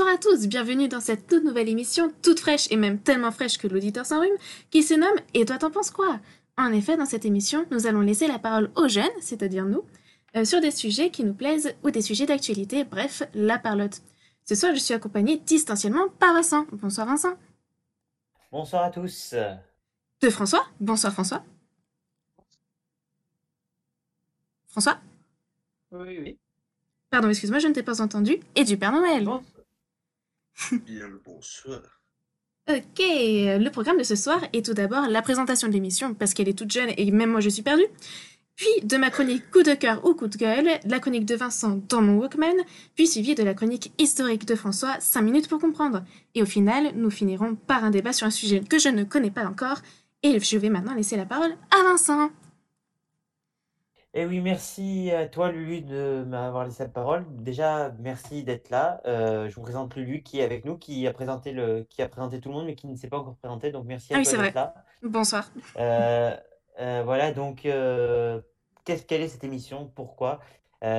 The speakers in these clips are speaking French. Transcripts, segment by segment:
Bonsoir à tous, bienvenue dans cette toute nouvelle émission, toute fraîche et même tellement fraîche que l'auditeur s'en rhume, qui se nomme Et toi t'en penses quoi? En effet, dans cette émission, nous allons laisser la parole aux jeunes, c'est-à-dire nous, euh, sur des sujets qui nous plaisent ou des sujets d'actualité, bref, la parlotte. Ce soir, je suis accompagnée distanciellement par Vincent. Bonsoir Vincent. Bonsoir à tous. De François. Bonsoir François. François? Oui, oui. Pardon, excuse-moi, je ne t'ai pas entendu. Et du Père Noël. Bon, Bien le bonsoir. Ok, le programme de ce soir est tout d'abord la présentation de l'émission, parce qu'elle est toute jeune et même moi je suis perdue. Puis de ma chronique coup de cœur ou coup de gueule, la chronique de Vincent dans mon Walkman, puis suivi de la chronique historique de François, 5 minutes pour comprendre. Et au final, nous finirons par un débat sur un sujet que je ne connais pas encore. Et je vais maintenant laisser la parole à Vincent. Et oui, merci à toi, Lulu, de m'avoir laissé la parole. Déjà, merci d'être là. Euh, je vous présente Lulu qui est avec nous, qui a présenté le, qui a présenté tout le monde, mais qui ne s'est pas encore présenté. Donc, merci à Ah oui, toi d'être là. Bonsoir. Euh, euh, voilà, donc, qu'est-ce qu'elle est cette émission? Pourquoi?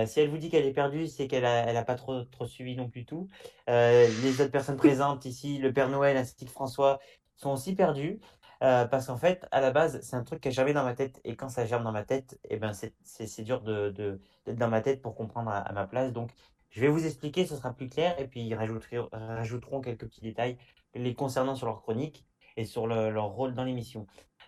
Si elle vous dit qu'elle est perdue, c'est qu'elle a, elle a pas trop, trop suivi non plus tout. Les autres personnes présentes ici, le Père Noël ainsi que François, sont aussi perdus. Euh, parce qu'en fait, à la base, c'est un truc qui a germé dans ma tête. Et quand ça germe dans ma tête, eh ben, c'est, dur de, de, d'être dans ma tête pour comprendre à, ma place. Donc, je vais vous expliquer, ce sera plus clair. Et puis, ils rajouteront, quelques petits détails les concernant sur leur chronique et sur le- leur rôle dans l'émission.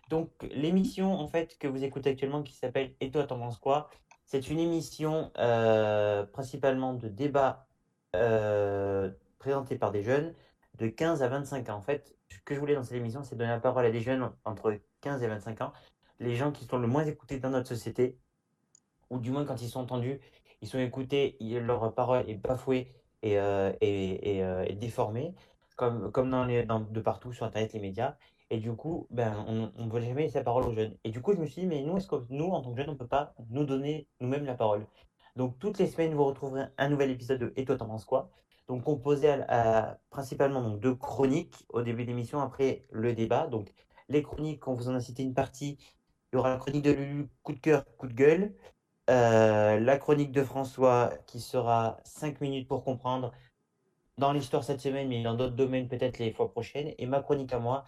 Donc, l'émission, en fait, que vous écoutez actuellement, qui s'appelle Et toi, t'en quoi? C'est une émission euh, principalement de débat euh, présentée par des jeunes de 15 à 25 ans. En fait, ce que je voulais dans cette émission, c'est donner la parole à des jeunes entre 15 et 25 ans, les gens qui sont le moins écoutés dans notre société, ou du moins quand ils sont entendus, ils sont écoutés, leur parole est bafouée et, euh, euh, et déformée, comme, comme dans les, de partout sur Internet, les médias. Et du coup, ben, on ne veut jamais laisser la parole aux jeunes. Et du coup, je me suis dit, mais nous, est-ce que nous, en tant que jeunes, on ne peut pas nous donner nous-mêmes la parole? Donc, toutes les semaines, vous retrouverez un nouvel épisode de Et toi, t'en penses quoi? Donc, composé principalement donc, de chroniques au début de l'émission, après le débat. Donc, les chroniques, on vous en a cité une partie. Il y aura la chronique de Lulu, coup de cœur, coup de gueule. Euh, la chronique de François qui sera 5 minutes pour comprendre dans l'histoire cette semaine, mais dans d'autres domaines peut-être les fois prochaines. Et ma chronique à moi,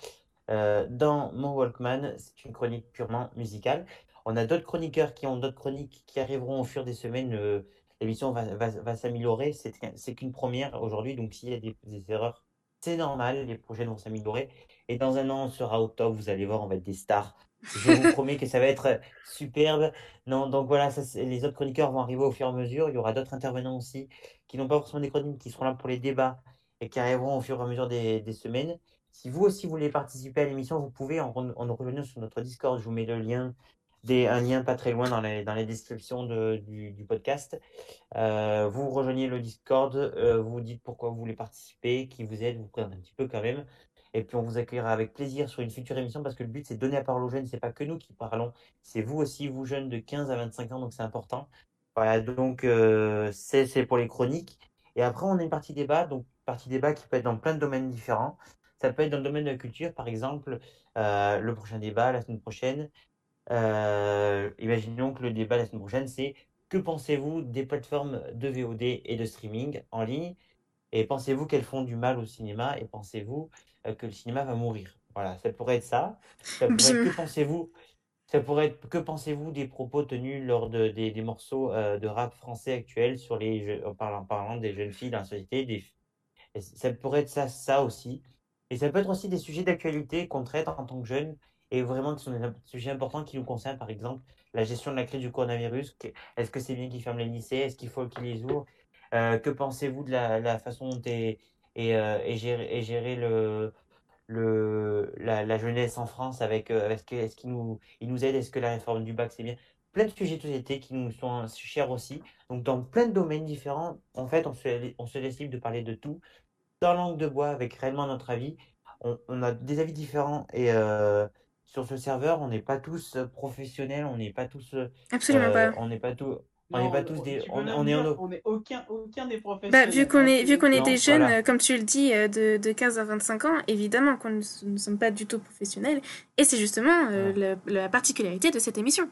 euh, dans mon Walkman, c'est une chronique purement musicale. On a d'autres chroniqueurs qui ont d'autres chroniques qui arriveront au fur des semaines. euh, l'émission va, s'améliorer. C'est qu'une première aujourd'hui, donc s'il y a des, erreurs, c'est normal. Les prochaines vont s'améliorer. Et dans un an, on sera au top. Vous allez voir, on va être des stars. Je vous promets que ça va être superbe. Non, donc voilà, les autres chroniqueurs vont arriver au fur et à mesure. Il y aura d'autres intervenants aussi qui n'ont pas forcément des chroniques, qui seront là pour les débats et qui arriveront au fur et à mesure des, semaines. Si vous aussi voulez participer à l'émission, vous pouvez en, en rejoignant sur notre Discord. Je vous mets le lien, un lien pas très loin dans les, dans les descriptions de- du, podcast. Euh, vous rejoignez le Discord, euh, vous dites pourquoi vous voulez participer, qui vous aide, vous présente un petit peu quand même. Et puis on vous accueillera avec plaisir sur une future émission parce que le but c'est de donner la parole aux jeunes. C'est pas que nous qui parlons, c'est vous aussi, vous jeunes de 15 à 25 ans, donc c'est important. Voilà, donc euh, c'est pour les chroniques. Et après, on a une partie débat, donc partie débat qui peut être dans plein de domaines différents. Ça peut être dans le domaine de la culture, par exemple, euh, le prochain débat la semaine prochaine. Euh, imaginons que le débat la semaine prochaine, c'est que pensez-vous des plateformes de VOD et de streaming en ligne? Et pensez-vous qu'elles font du mal au cinéma? Et pensez-vous euh, que le cinéma va mourir? Voilà, ça pourrait être ça. Ça pourrait être Bim. que pensez-vous? Ça pourrait être que pensez-vous des propos tenus lors de, des, des morceaux euh, de rap français actuels sur les jeux- en parlant, en parlant des jeunes filles dans la société, des, ça pourrait être ça, ça aussi. Et ça peut être aussi des sujets d'actualité qu'on traite en tant que jeunes et vraiment qui sont des sujets importants qui nous concernent, par exemple, la gestion de la crise du coronavirus. Est-ce que c'est bien qu'ils ferment les lycées? Est-ce qu'il faut qu'ils les ouvrent? Euh, que pensez-vous de la, la façon dont est, est, euh, est le, le, la, jeunesse en France avec, euh, avec est-ce qu'il nous, il nous aide? Est-ce que la réforme du bac, c'est bien? Plein de sujets de société qui nous sont chers aussi. Donc, dans plein de domaines différents, en fait, on se, on se laisse libre de parler de tout dans langue de bois avec réellement notre avis. On, on a des avis différents et euh, sur ce serveur, on n'est pas tous euh, professionnels, on n'est pas tous, euh, Absolument pas. on n'est pas tous, on n'est pas tous des, on, est en aucun, aucun des Bah, professionnels. vu qu'on est, vu qu'on est des jeunes, voilà. euh, comme tu le dis, euh, de, de 15 à 25 ans, évidemment qu'on ne, ne sommes pas du tout professionnels. Et c'est justement euh, la particularité de cette émission.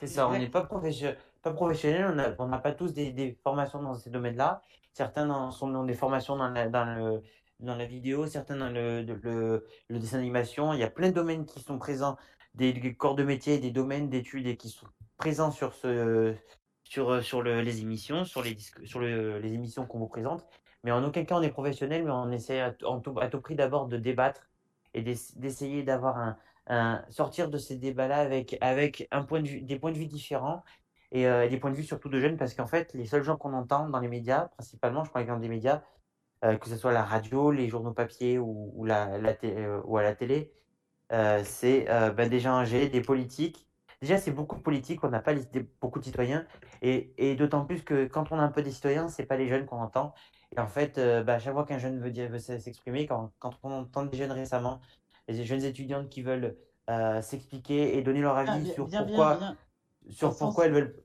C'est ça, on n'est pas, professio- pas professionnel, on n'a on n'a pas tous des, des formations dans ces domaines-là. Certains dans- sont dans des formations dans la, dans le, dans la vidéo, certains dans le, le, le dessin d'animation. Il y a plein de domaines qui sont présents, des, corps de métier, des domaines d'études et qui sont présents sur, ce, sur, euh, sur le- les émissions, sur les, sur le- les émissions qu'on vous présente. Mais en aucun cas on est professionnel, mais on essaie à, tout, prix d'abord de débattre et d'ess- d'essayer d'avoir un, un- sortir de ces débats-là avec, avec un point de vue, des points de vue différents et euh, des points de vue surtout de jeunes, parce qu'en fait, les seuls gens qu'on entend dans les médias, principalement, je prends l'exemple des médias, que ce soit la radio, les journaux papier ou, ou, la, la té- euh, ou à la télé, euh, c'est euh, ben, des gens âgés, des politiques. Déjà, c'est beaucoup de politiques, on n'a pas les- beaucoup de citoyens, et, et d'autant plus que quand on a un peu des citoyens, c'est pas les jeunes qu'on entend. Et en fait, euh, à chaque fois qu'un jeune veut veut s'exprimer, quand, quand on entend des jeunes récemment, les jeunes étudiantes qui veulent euh, s'expliquer et donner leur Ah, avis bien, sur bien, pourquoi, bien, sur pourquoi sens- elles veulent.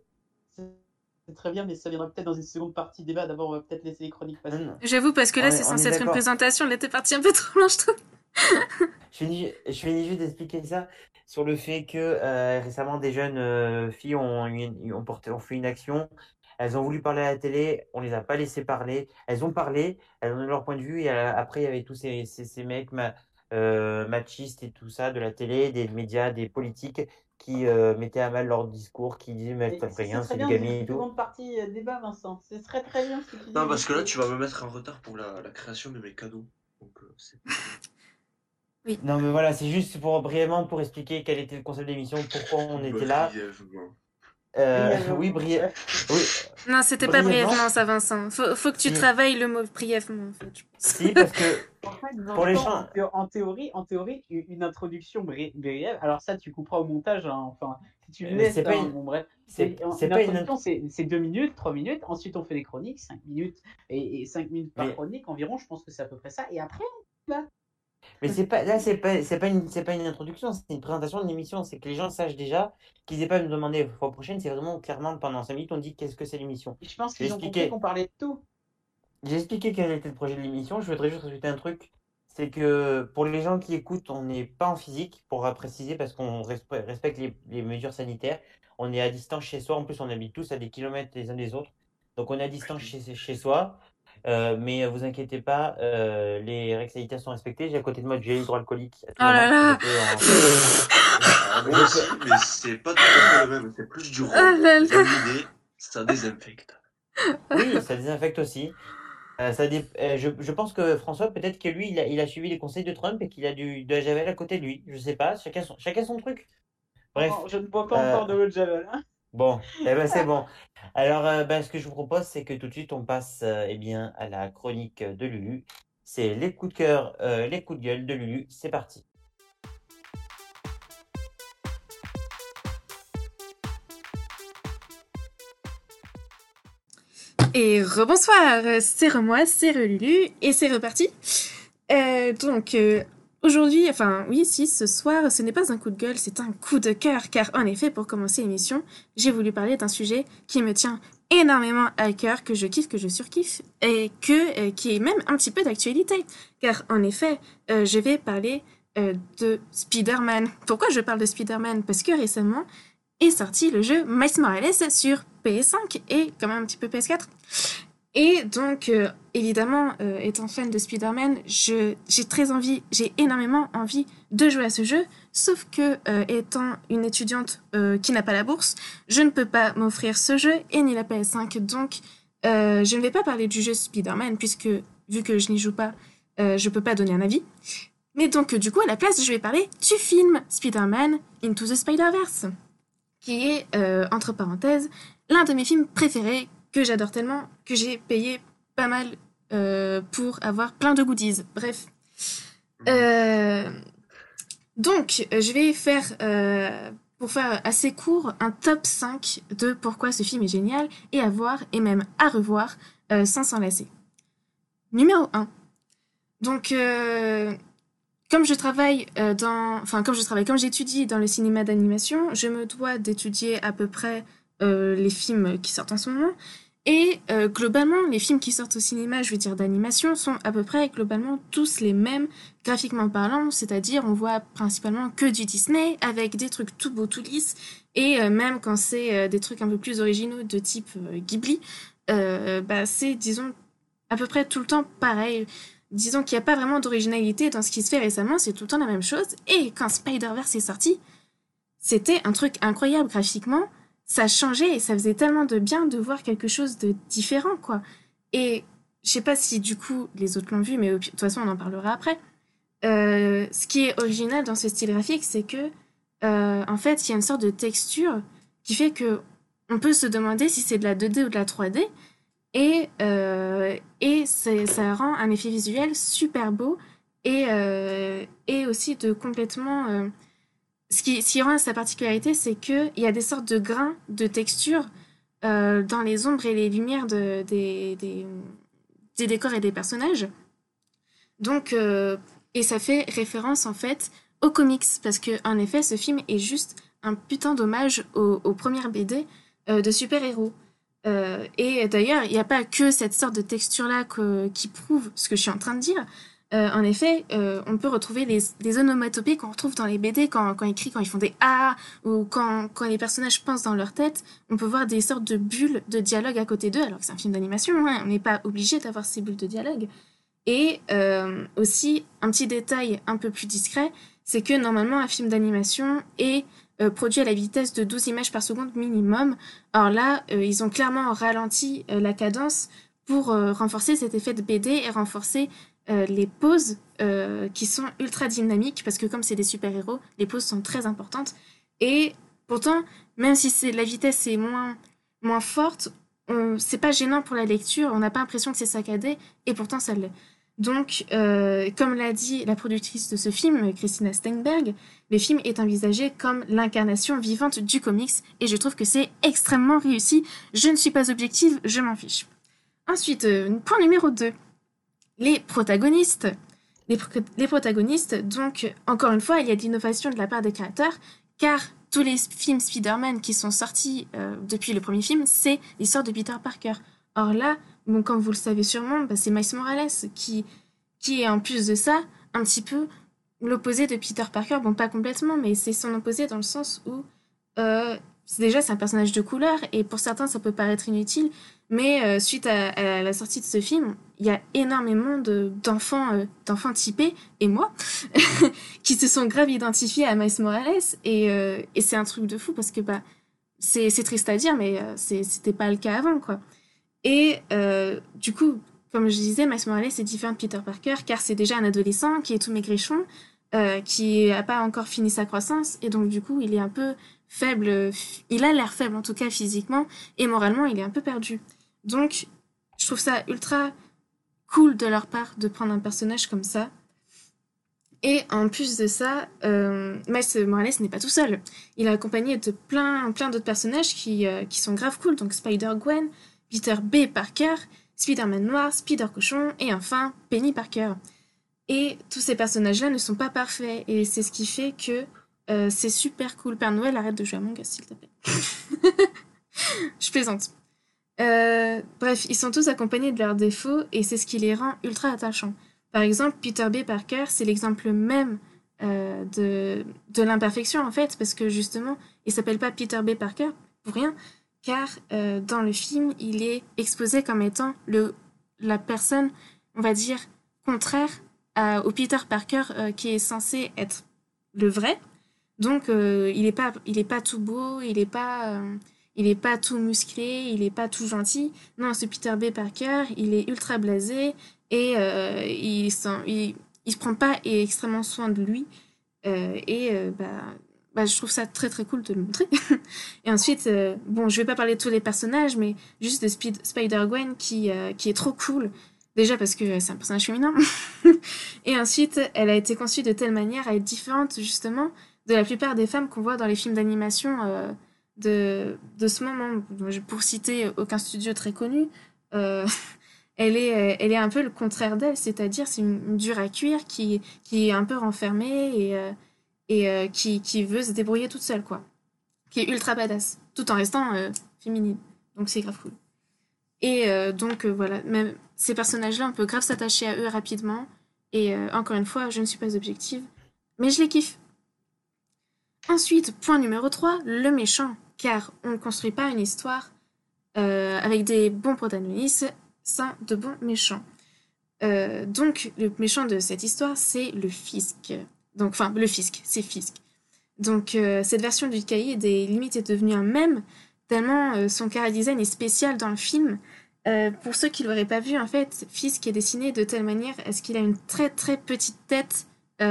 C'est très bien, mais ça viendra peut-être dans une seconde partie débat. D'abord, on va peut-être laisser les chroniques passer. J'avoue, parce que là, c'est censé être une présentation, elle était partie un peu trop loin, je trouve. Je finis, je finis juste d'expliquer ça sur le fait que euh, récemment des jeunes euh, filles ont, une- ont, porté, ont fait une action. Elles ont voulu parler à la télé, on les a pas laissées parler. Elles ont parlé, elles ont donné leur point de vue et euh, après il y avait tous ces, ces, ces mecs ma- euh, machistes et tout ça de la télé, des médias, des politiques qui euh, mettaient à mal leur discours, qui disaient mais t'as c'est rien, c'est du bien, gaming et une tout. seconde partie euh, débat, Vincent. C'est très très bien ce que tu dis. Non, parce que là, tu vas me mettre en retard pour la, la création de mes cadeaux. Donc, euh, c'est- Non mais voilà, c'est juste pour brièvement pour expliquer quel était le concept d'émission, pourquoi on était là. Brièvement. Euh, Brièvement. oui, brièvement. Oui, Non, c'était pas Brièvement. brièvement, ça, Vincent. Faut, faut que tu Oui. travailles le mot brièvement, en fait. je pense. si, parce que En fait, Pour les gens- en thé- en théorie, en théorie, une introduction brève. Alors ça, tu couperas au montage. hein, Enfin, si tu le Mais laisses, c'est pas hein, une- bon, bref. c'est pas une. introduction, c'est c'est deux minutes, trois minutes. Ensuite, on fait les chroniques, cinq minutes et, et cinq minutes par Mais- chronique environ. Je pense que c'est à peu près ça. Et après, Mais c'est pas là, c'est pas, c'est pas une, c'est pas une introduction, c'est une présentation d'une émission. C'est que les gens sachent déjà qu'ils aient pas à me demander la fois prochaine. C'est vraiment clairement pendant 5 minutes, on dit qu'est-ce que c'est l'émission. je pense J'ai qu'ils ont expliqué. compris qu'on parlait de tout. J'ai expliqué quel était le projet de l'émission. Je voudrais juste rajouter un truc. C'est que pour les gens qui écoutent, on n'est pas en physique, pour préciser, parce qu'on respe- respecte les, les mesures sanitaires. On est à distance chez soi. En plus, on habite tous à des kilomètres les uns des autres. Donc, on est à distance chez, chez soi. Euh, mais euh, vous inquiétez pas, euh, les règles sanitaires sont respectées. J'ai à côté de moi du gel hydroalcoolique. à tout Oh là là. En- Ah, moi aussi, mais c'est pas tout à fait le même. C'est plus du rhum. Oh ça désinfecte. Oui, ça désinfecte aussi. Euh, ça dé- euh, je, je pense que François, peut-être que lui, il a, il a suivi les conseils de Trump et qu'il a du, de la javel à côté de lui. Je sais pas, chacun son, chacun son truc. Bref, Non, je ne bois pas Euh, encore de l'eau de Javel. hein. Bon, eh ben, c'est bon. Alors, euh, ben, ce que je vous propose, c'est que tout de suite, on passe euh, eh bien, à la chronique de Lulu. C'est les coups de cœur, euh, les coups de gueule de Lulu. C'est parti. Et rebonsoir, c'est Remois, c'est Relulu, et c'est reparti. Euh, donc, euh, aujourd'hui, enfin, oui, si, ce soir, ce n'est pas un coup de gueule, c'est un coup de cœur, car en effet, pour commencer l'émission, j'ai voulu parler d'un sujet qui me tient énormément à cœur, que je kiffe, que je surkiffe, et que, euh, qui est même un petit peu d'actualité. Car, en effet, euh, je vais parler euh, de Spider-Man. Pourquoi je parle de Spider-Man? Parce que récemment est sorti le jeu Miles Morales sur PS5 et quand même un petit peu PS4. Et donc, euh, évidemment, euh, étant fan de Spider-Man, j'ai très envie, j'ai énormément envie de jouer à ce jeu, sauf que, euh, étant une étudiante qui n'a pas la bourse, je ne peux pas m'offrir ce jeu et ni la PS5. Donc, je ne vais pas parler du jeu Spider-Man, puisque, vu que je n'y joue pas, je peux pas donner un avis. Mais donc, du coup, à la place, je vais parler du film Spider-Man Into the Spider-Verse, qui est, entre parenthèses, l'un de mes films préférés que j'adore tellement que j'ai payé pas mal euh, pour avoir plein de goodies. Bref. Euh, donc, je vais faire, euh, pour faire assez court, un top 5 de pourquoi ce film est génial et à voir et même à revoir sans s'en lasser. Numéro 1. Donc, comme je travaille dans, enfin comme je travaille, comme j'étudie dans le cinéma d'animation, je me dois d'étudier à peu près euh, les films qui sortent en ce moment. Et euh, globalement, les films qui sortent au cinéma, je veux dire d'animation, sont à peu près globalement tous les mêmes graphiquement parlant, c'est-à-dire on voit principalement que du Disney avec des trucs tout beaux, tout lisses, et euh, même quand c'est euh, des trucs un peu plus originaux de type euh, Ghibli, euh, bah, c'est disons à peu près tout le temps pareil. Disons qu'il n'y a pas vraiment d'originalité dans ce qui se fait récemment, c'est tout le temps la même chose. Et quand Spider-Verse est sorti, c'était un truc incroyable graphiquement ça changeait et ça faisait tellement de bien de voir quelque chose de différent, quoi. Et je sais pas si du coup les autres l'ont vu, mais de toute façon on en parlera après. Euh, ce qui est original dans ce style graphique, c'est que euh, en fait il y a une sorte de texture qui fait que on peut se demander si c'est de la 2D ou de la 3D. Et, euh, et ça rend un effet visuel super beau et, et aussi de complètement ce qui, ce rend sa particularité, c'est qu'il y a des sortes de grains de texture euh, dans les ombres et les lumières de, des, décors et des personnages. Donc, euh, et ça fait référence en fait aux comics, parce que en effet, ce film est juste un putain d'hommage aux, aux, premières BD euh, de super-héros. Euh, et d'ailleurs, il n'y a pas que cette sorte de texture-là qui prouve ce que je suis en train de dire, euh, en effet, euh, on peut retrouver les, les onomatopées qu'on retrouve dans les BD quand, ils crient, quand ils font des A, ou quand, les personnages pensent dans leur tête. On peut voir des sortes de bulles de dialogue à côté d'eux, alors que c'est un film d'animation, hein, on n'est pas obligé d'avoir ces bulles de dialogue. Et euh, aussi, un petit détail un peu plus discret, c'est que normalement, un film d'animation est produit à la vitesse de 12 images par seconde minimum. Alors là, ils ont clairement ralenti la cadence pour renforcer cet effet de BD et renforcer euh, les poses euh, qui sont ultra dynamiques parce que comme c'est des super-héros, les poses sont très importantes. Et pourtant, même si c'est la vitesse est moins, forte, c'est pas gênant pour la lecture, on n'a pas l'impression que c'est saccadé, et pourtant ça l'est. Donc, euh, comme l'a dit la productrice de ce film, Christina Steinberg, le film est envisagé comme l'incarnation vivante du comics, et je trouve que c'est extrêmement réussi. Je ne suis pas objective, je m'en fiche. Ensuite, point numéro 2 les protagonistes. Les, pro les, protagonistes, donc, encore une fois, il y a de l'innovation de la part des créateurs, car tous les films Spider-Man qui sont sortis euh, depuis le premier film, c'est l'histoire de Peter Parker. Or là, bon, comme vous le savez sûrement, bah, c'est Miles Morales qui, qui est en plus de ça un petit peu l'opposé de Peter Parker. Bon, pas complètement, mais c'est son opposé dans le sens où euh, déjà c'est un personnage de couleur et pour certains ça peut paraître inutile, mais euh, suite à, la sortie de ce film, il y a énormément d'enfants euh, d'enfants typés et moi qui se sont grave identifiés à Miles Morales et, euh, et c'est un truc de fou parce que bah c'est triste à dire mais c'était pas le cas avant quoi. Et du coup, comme je disais, Miles Morales est différent de Peter Parker car c'est déjà un adolescent qui est tout maigrichon, qui a pas encore fini sa croissance et donc du coup il est un peu faible, il a l'air faible en tout cas physiquement et moralement il est un peu perdu. Donc je trouve ça ultra cool de leur part de prendre un personnage comme ça. Et en plus de ça, euh, Miles Morales n'est pas tout seul. Il est accompagné de plein, plein d'autres personnages qui, euh, qui sont grave cool. Donc Spider-Gwen, Peter B. Parker, Spider-Man Noir, Spider-Cochon et enfin Penny Parker. Et tous ces personnages-là ne sont pas parfaits. Et c'est ce qui fait que euh, c'est super cool. Père Noël, arrête de jouer à Among Us, s'il te plaît. Je plaisante. Euh, bref, ils sont tous accompagnés de leurs défauts et c'est ce qui les rend ultra attachants. Par exemple, Peter B. Parker, c'est l'exemple même euh, de, de l'imperfection en fait, parce que justement, il s'appelle pas Peter B. Parker pour rien, car euh, dans le film, il est exposé comme étant le, la personne, on va dire, contraire à, au Peter Parker qui est censé être le vrai. Donc, il est pas, pas tout beau, il est pas il est pas tout musclé, il est pas tout gentil. Non, ce Peter B. Parker, il est ultra blasé et euh, il, il, se prend pas et extrêmement soin de lui. Euh, et euh, bah, bah, je trouve ça très très cool de le montrer. et ensuite, bon, je vais pas parler de tous les personnages, mais juste de Spider-Gwen qui, qui est trop cool. Déjà parce que c'est un personnage féminin. et ensuite, elle a été conçue de telle manière à être différente justement de la plupart des femmes qu'on voit dans les films d'animation de, de ce moment, pour citer aucun studio très connu, euh, elle, est, elle est un peu le contraire d'elle, c'est-à-dire c'est une, dure à cuire qui, qui est un peu renfermée et, euh, et euh, qui, qui veut se débrouiller toute seule, quoi. Qui est ultra badass, tout en restant féminine. Donc c'est grave cool. Et donc voilà, même ces personnages-là, on peut grave s'attacher à eux rapidement. Et encore une fois, je ne suis pas objective, mais je les kiffe. Ensuite, point numéro 3, le méchant. Car on ne construit pas une histoire euh, avec des bons protagonistes sans de bons méchants. Euh, donc, le méchant de cette histoire, c'est le fisc. Donc, enfin, le fisc, c'est fisc. Donc, euh, cette version du cahier des limites est devenue un mème, tellement son cara design est spécial dans le film. Pour ceux qui l'auraient pas vu, en fait, Fisk est dessiné de telle manière à ce qu'il a une très très petite tête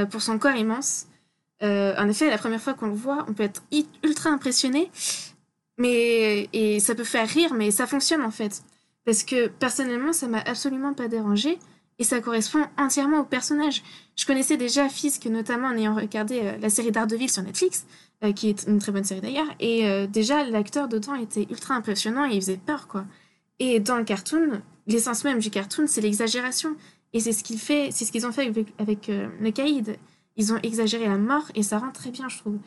pour son corps immense. Euh, en effet, la première fois qu'on le voit, on peut être ultra impressionné, mais et ça peut faire rire, mais ça fonctionne en fait, parce que personnellement, ça m'a absolument pas dérangé et ça correspond entièrement au personnage. Je connaissais déjà Fisk, notamment en ayant regardé euh, la série Daredevil sur Netflix, euh, qui est une très bonne série d'ailleurs, et déjà l'acteur dedans était ultra impressionnant et il faisait peur quoi. Et dans le cartoon, l'essence même du cartoon, c'est l'exagération. Et c'est ce qu'ils ont fait avec, avec le caïd. Ils ont exagéré la mort et ça rend très bien, je trouve.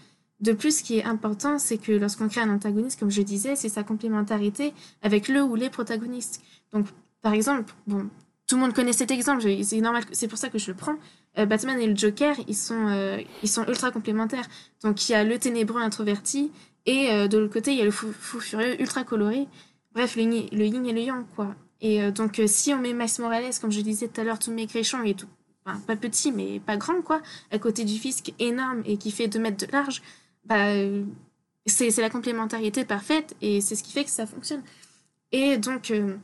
De plus, ce qui est important, c'est que lorsqu'on crée un antagoniste, comme je disais, c'est sa complémentarité avec le ou les protagonistes. Donc, par exemple, bon, tout le monde connaît cet exemple, c'est normal, c'est pour ça que je le prends. Euh, Batman et le Joker, ils sont, euh, ils sont ultra complémentaires. Donc, il y a le ténébreux introverti et euh, de l'autre côté, il y a le fou, fou furieux ultra coloré. Bref, le, le yin et le yang, quoi. Et donc, si on met Miles Morales, comme je disais tout à l'heure, tout maigrichon et tout, pas petit, mais pas grand, quoi, à côté du fisc énorme et qui fait 2 mètres de large, bah, euh, c'est la complémentarité parfaite et c'est ce qui fait que ça fonctionne. Et donc, euh,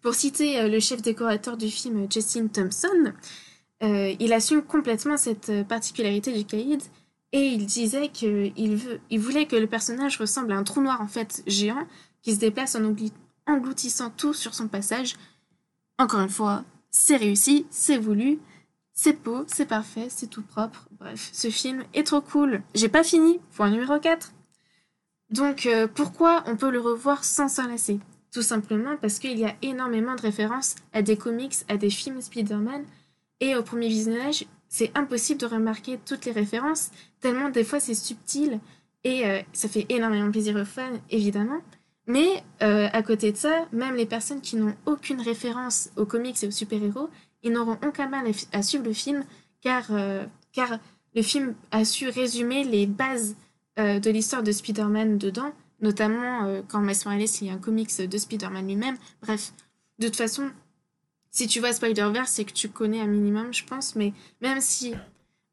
pour citer euh, le chef décorateur du film, Justin Thompson, il assume complètement cette particularité du caïd et il disait qu'il il voulait que le personnage ressemble à un trou noir en fait géant qui se déplace en engloutissant tout sur son passage. Encore une fois, c'est réussi, c'est voulu, c'est beau, c'est parfait, c'est tout propre. Bref, ce film est trop cool. J'ai pas fini, point numéro 4. Donc, euh, pourquoi on peut le revoir sans s'en lasser Tout simplement parce qu'il y a énormément de références à des comics, à des films Spider-Man, et au premier visionnage, c'est impossible de remarquer toutes les références, tellement des fois c'est subtil, et euh, ça fait énormément plaisir aux fans, évidemment. Mais euh, à côté de ça, même les personnes qui n'ont aucune référence aux comics et aux super-héros, ils n'auront aucun mal à, suivre le film, car, euh, car le film a su résumer les bases euh, de l'histoire de Spider-Man dedans, notamment euh, quand Miles Morales a un comics de Spider-Man lui-même. Bref, de toute façon, si tu vois Spider-Verse, c'est que tu connais un minimum, je pense, mais même si,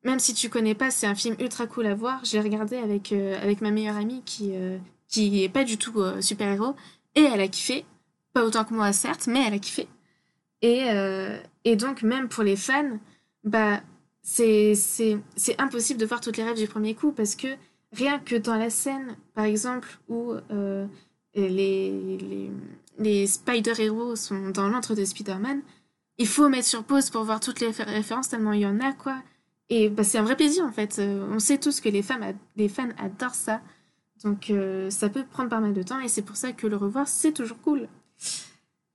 même si tu connais pas, c'est un film ultra cool à voir. Je l'ai regardé avec, euh, avec ma meilleure amie qui, qui est pas du tout super-héros, et elle a kiffé. Pas autant que moi, certes, mais elle a kiffé. Et, et donc, même pour les fans, bah, c'est impossible de voir toutes les rêves du premier coup parce que rien que dans la scène, par exemple, où euh, les, les, les Spider-Héros sont dans l'antre de Spider-Man, il faut mettre sur pause pour voir toutes les réfé- références tellement il y en a, quoi. Et bah, c'est un vrai plaisir, en fait. Euh, on sait tous que les, femmes les fans adorent ça. Donc, euh, ça peut prendre pas mal de temps et c'est pour ça que le revoir, c'est toujours cool.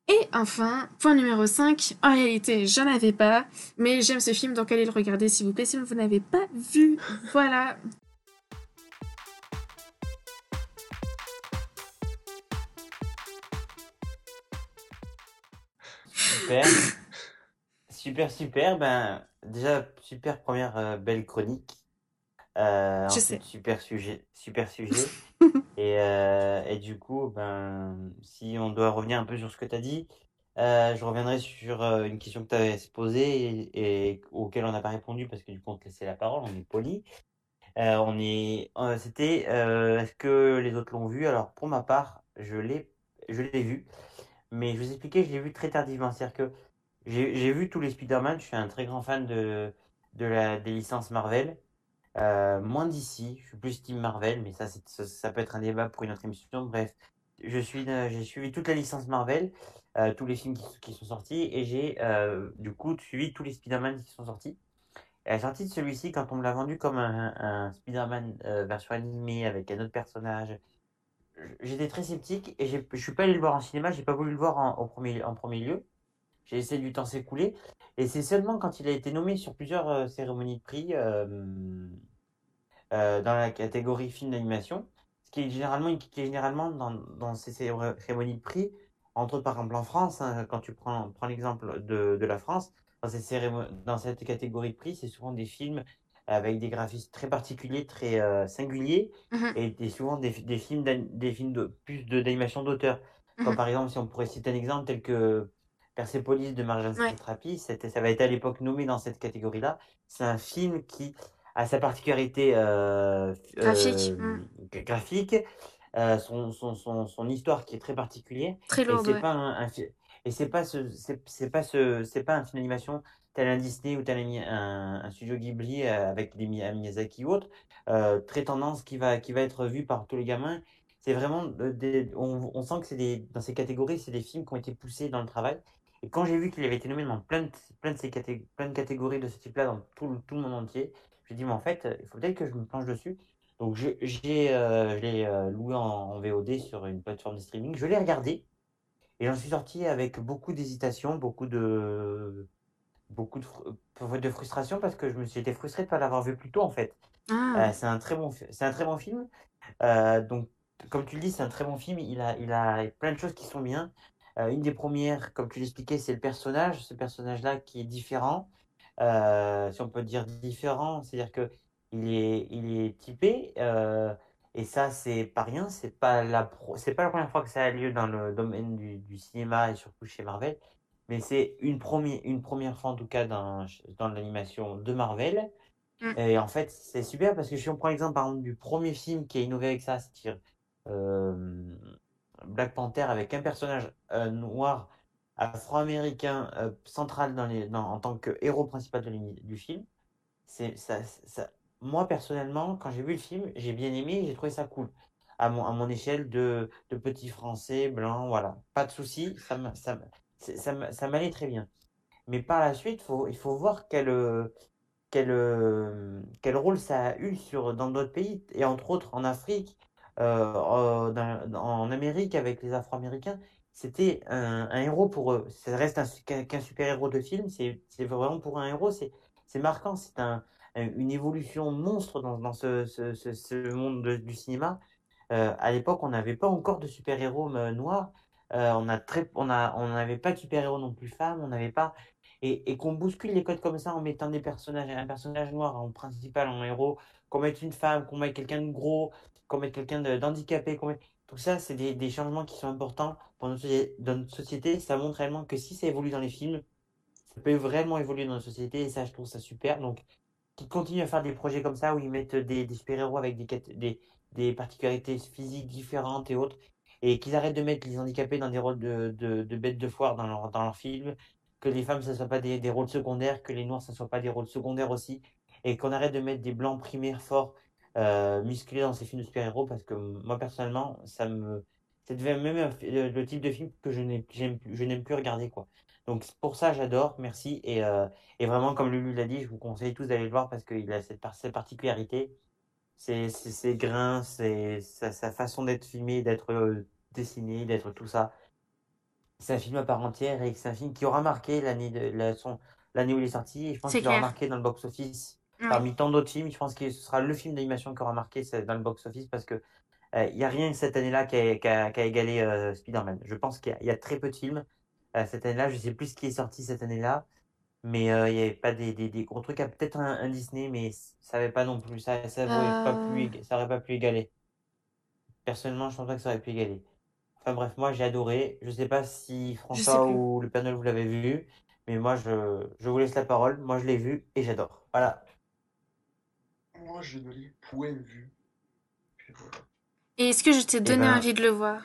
Et enfin, point numéro 5, en réalité, j'en avais pas, mais j'aime ce film, donc allez le regarder s'il vous plaît si vous n'avez pas vu. Voilà. Super. Super, super. Ben, déjà, super première euh, belle chronique. Euh, Je ensuite, sais. super sujet, super sujet. Et, euh, et du coup, ben, si on doit revenir un peu sur ce que tu as dit, euh, je reviendrai sur euh, une question que tu avais posée et, et auquel on n'a pas répondu parce que du coup, on te laissait la parole, on est poli. On est, c'était, est-ce que les autres l'ont vu? Alors, pour ma part, je l'ai, je l'ai vu, mais je vous expliquer, je l'ai vu très tardivement. C'est-à-dire que j'ai j'ai vu tous les Spider-Man, je suis un très grand fan de, de la, des licences Marvel. Euh, moins d'ici, je suis plus Team Marvel, mais ça, ça, peut être un débat pour une autre émission. Bref, je suis, euh, j'ai suivi toute la licence Marvel, euh, tous les films qui, sont sortis, et j'ai du coup suivi tous les Spider-Man qui sont sortis. Et à la sortie de celui-ci, quand on me l'a vendu comme un, Spider-Man version animée avec un autre personnage, j'étais très sceptique et je suis pas allé le voir en cinéma, j'ai pas voulu le voir au premier, en premier lieu. J'ai laissé du temps s'écouler. Et c'est seulement quand il a été nommé sur plusieurs euh, cérémonies de prix euh, euh, dans la catégorie film d'animation, ce qui est généralement, qui est généralement dans, dans ces céré- cérémonies de prix entre autres, par exemple, en France, hein, quand tu prends, prends l'exemple de, de la France, dans cette cérémo- dans cette catégorie de prix, c'est souvent des films avec des graphismes très particuliers, très euh, singuliers, Mhm. et des, souvent des, des films, des films de, plus de- d'animation d'auteur. Comme Mhm. par exemple, si on pourrait citer un exemple tel que Persepolis de Marjane. Satrapi, ça va être à l'époque nommé dans cette catégorie-là. C'est un film qui a sa particularité euh, Graphique, euh, mm. gra- graphique, euh, son, son, son, son histoire qui est très particulière. Très Et c'est ouais. pas un, et c'est pas ce, c'est pas ce, c'est pas un film d'animation tel un Disney ou tel un, studio Ghibli euh, avec des Miyazaki ou autre, euh, très tendance qui va, qui va être vu par tous les gamins. C'est vraiment euh, des, on, on sent que c'est des, dans ces catégories, c'est des films qui ont été poussés dans le travail. Et quand j'ai vu qu'il avait été nommé dans plein de, plein de ces catég- plein de catégories de ce type-là dans tout, le- tout le monde entier, j'ai dit, mais en fait, euh, il faut peut-être que je me penche dessus. Donc, je, j'ai, euh, je l'ai euh, loué en, en VOD sur une plateforme de streaming. Je l'ai regardé et j'en suis sorti avec beaucoup d'hésitation, beaucoup de, beaucoup de, fr- de frustration parce que je me suis été frustré de ne pas l'avoir vu plus tôt, en fait. Ah, Euh, c'est un très bon, c'est un très bon film. Euh, donc, comme tu le dis, c'est un très bon film. Il a, il a plein de choses qui sont bien. Euh, une des premières, comme tu l'expliquais, c'est le personnage. Ce personnage-là qui est différent. Euh, si on peut dire différent, c'est-à-dire que il est, il est typé. euh, et ça, c'est pas rien. C'est pas la, c'est pas la première fois que ça a lieu dans le domaine du, du cinéma et surtout chez Marvel. Mais c'est une première, une première fois en tout cas dans, dans l'animation de Marvel. Mm. Et en fait, c'est super parce que si on prend l'exemple par exemple du premier film qui a innové avec ça, c'est-à-dire Black Panther avec un personnage euh, noir afro-américain euh, central dans les, en tant que héros principal de du film, c'est ça, ça- moi personnellement, quand j'ai vu le film, j'ai bien aimé, j'ai trouvé ça cool. À mon, à mon échelle de, de petit français blanc, voilà, pas de souci, ça, m'a- ça, ça, ça m'allait très bien. Mais par la suite, faut, il faut voir quel, quel, euh, quel rôle ça a eu sur, dans d'autres pays, et entre autres en Afrique, euh, en Amérique avec les Afro-Américains. C'était un, héros pour eux. Ça reste qu'un super-héros de film, c'est vraiment pour un héros, c'est marquant, c'est un, un- une évolution monstre dans, ce, monde de- du cinéma. Euh, à l'époque, on n'avait pas encore de super-héros euh, noirs. Euh, on on n'avait pas de super-héros non plus femmes. On n'avait pas et, qu'on bouscule les codes comme ça en mettant des personnages, un personnage noir en principal, en héros, qu'on mette une femme, qu'on mette quelqu'un de gros, qu'on mette quelqu'un d'handicapé. Tout ça, c'est des, changements qui sont importants dans notre société. Ça montre réellement que si ça évolue dans les films, ça peut vraiment évoluer dans notre société et ça, je trouve ça super. Donc, qu'ils continuent à faire des projets comme ça où ils mettent des, des super-héros avec des, particularités physiques différentes et autres, et qu'ils arrêtent de mettre les handicapés dans des rôles de, bêtes de foire dans leur, dans leurs films, que les femmes, ne soient pas des, rôles secondaires, que les noirs, ne soient pas des rôles secondaires aussi, et qu'on arrête de mettre des blancs primaires forts, euh, musclés dans ces films de super-héros, parce que moi, personnellement, ça me... Devient même le, type de film que je n'aime plus, regarder, quoi. Donc, c'est pour ça, j'adore, merci. Et, euh, et vraiment, comme Lulu l'a dit, je vous conseille tous d'aller le voir parce qu'il a cette, cette particularité. C'est c'est- ses grains, c'est sa, sa façon d'être filmé, d'être euh, dessiné, d'être tout ça. C'est un film à part entière et c'est un film qui aura marqué l'année de la, où il est sorti. Et je pense qu'il aura marqué dans le box-office. Ouais. Parmi tant d'autres films, je pense que ce sera le film d'animation qui aura marqué dans le box-office parce que euh, il n'y a rien cette année-là qui a, qui a- qui a égalé euh, Spider-Man. Je pense qu'il y, a- il y a très peu de films euh, cette année-là. Je sais plus ce qui est sorti cette année-là, mais euh, il n'y avait pas des, des, des gros trucs. Il y a peut-être un, un Disney, mais ça n'avait pas non plus. Ça, ça, aurait pas Euh. pu, ég- ça aurait pas pu égaler. Personnellement, je pense pas que ça aurait pu égaler. Enfin bref, moi j'ai adoré. Je sais pas si François ou le Père Noël vous l'avez vu, mais moi je, je vous laisse la parole. Moi je l'ai vu et j'adore. Voilà. Moi, je ne l'ai point vu. Voilà. Et est-ce que je t'ai donné ben- envie de le voir?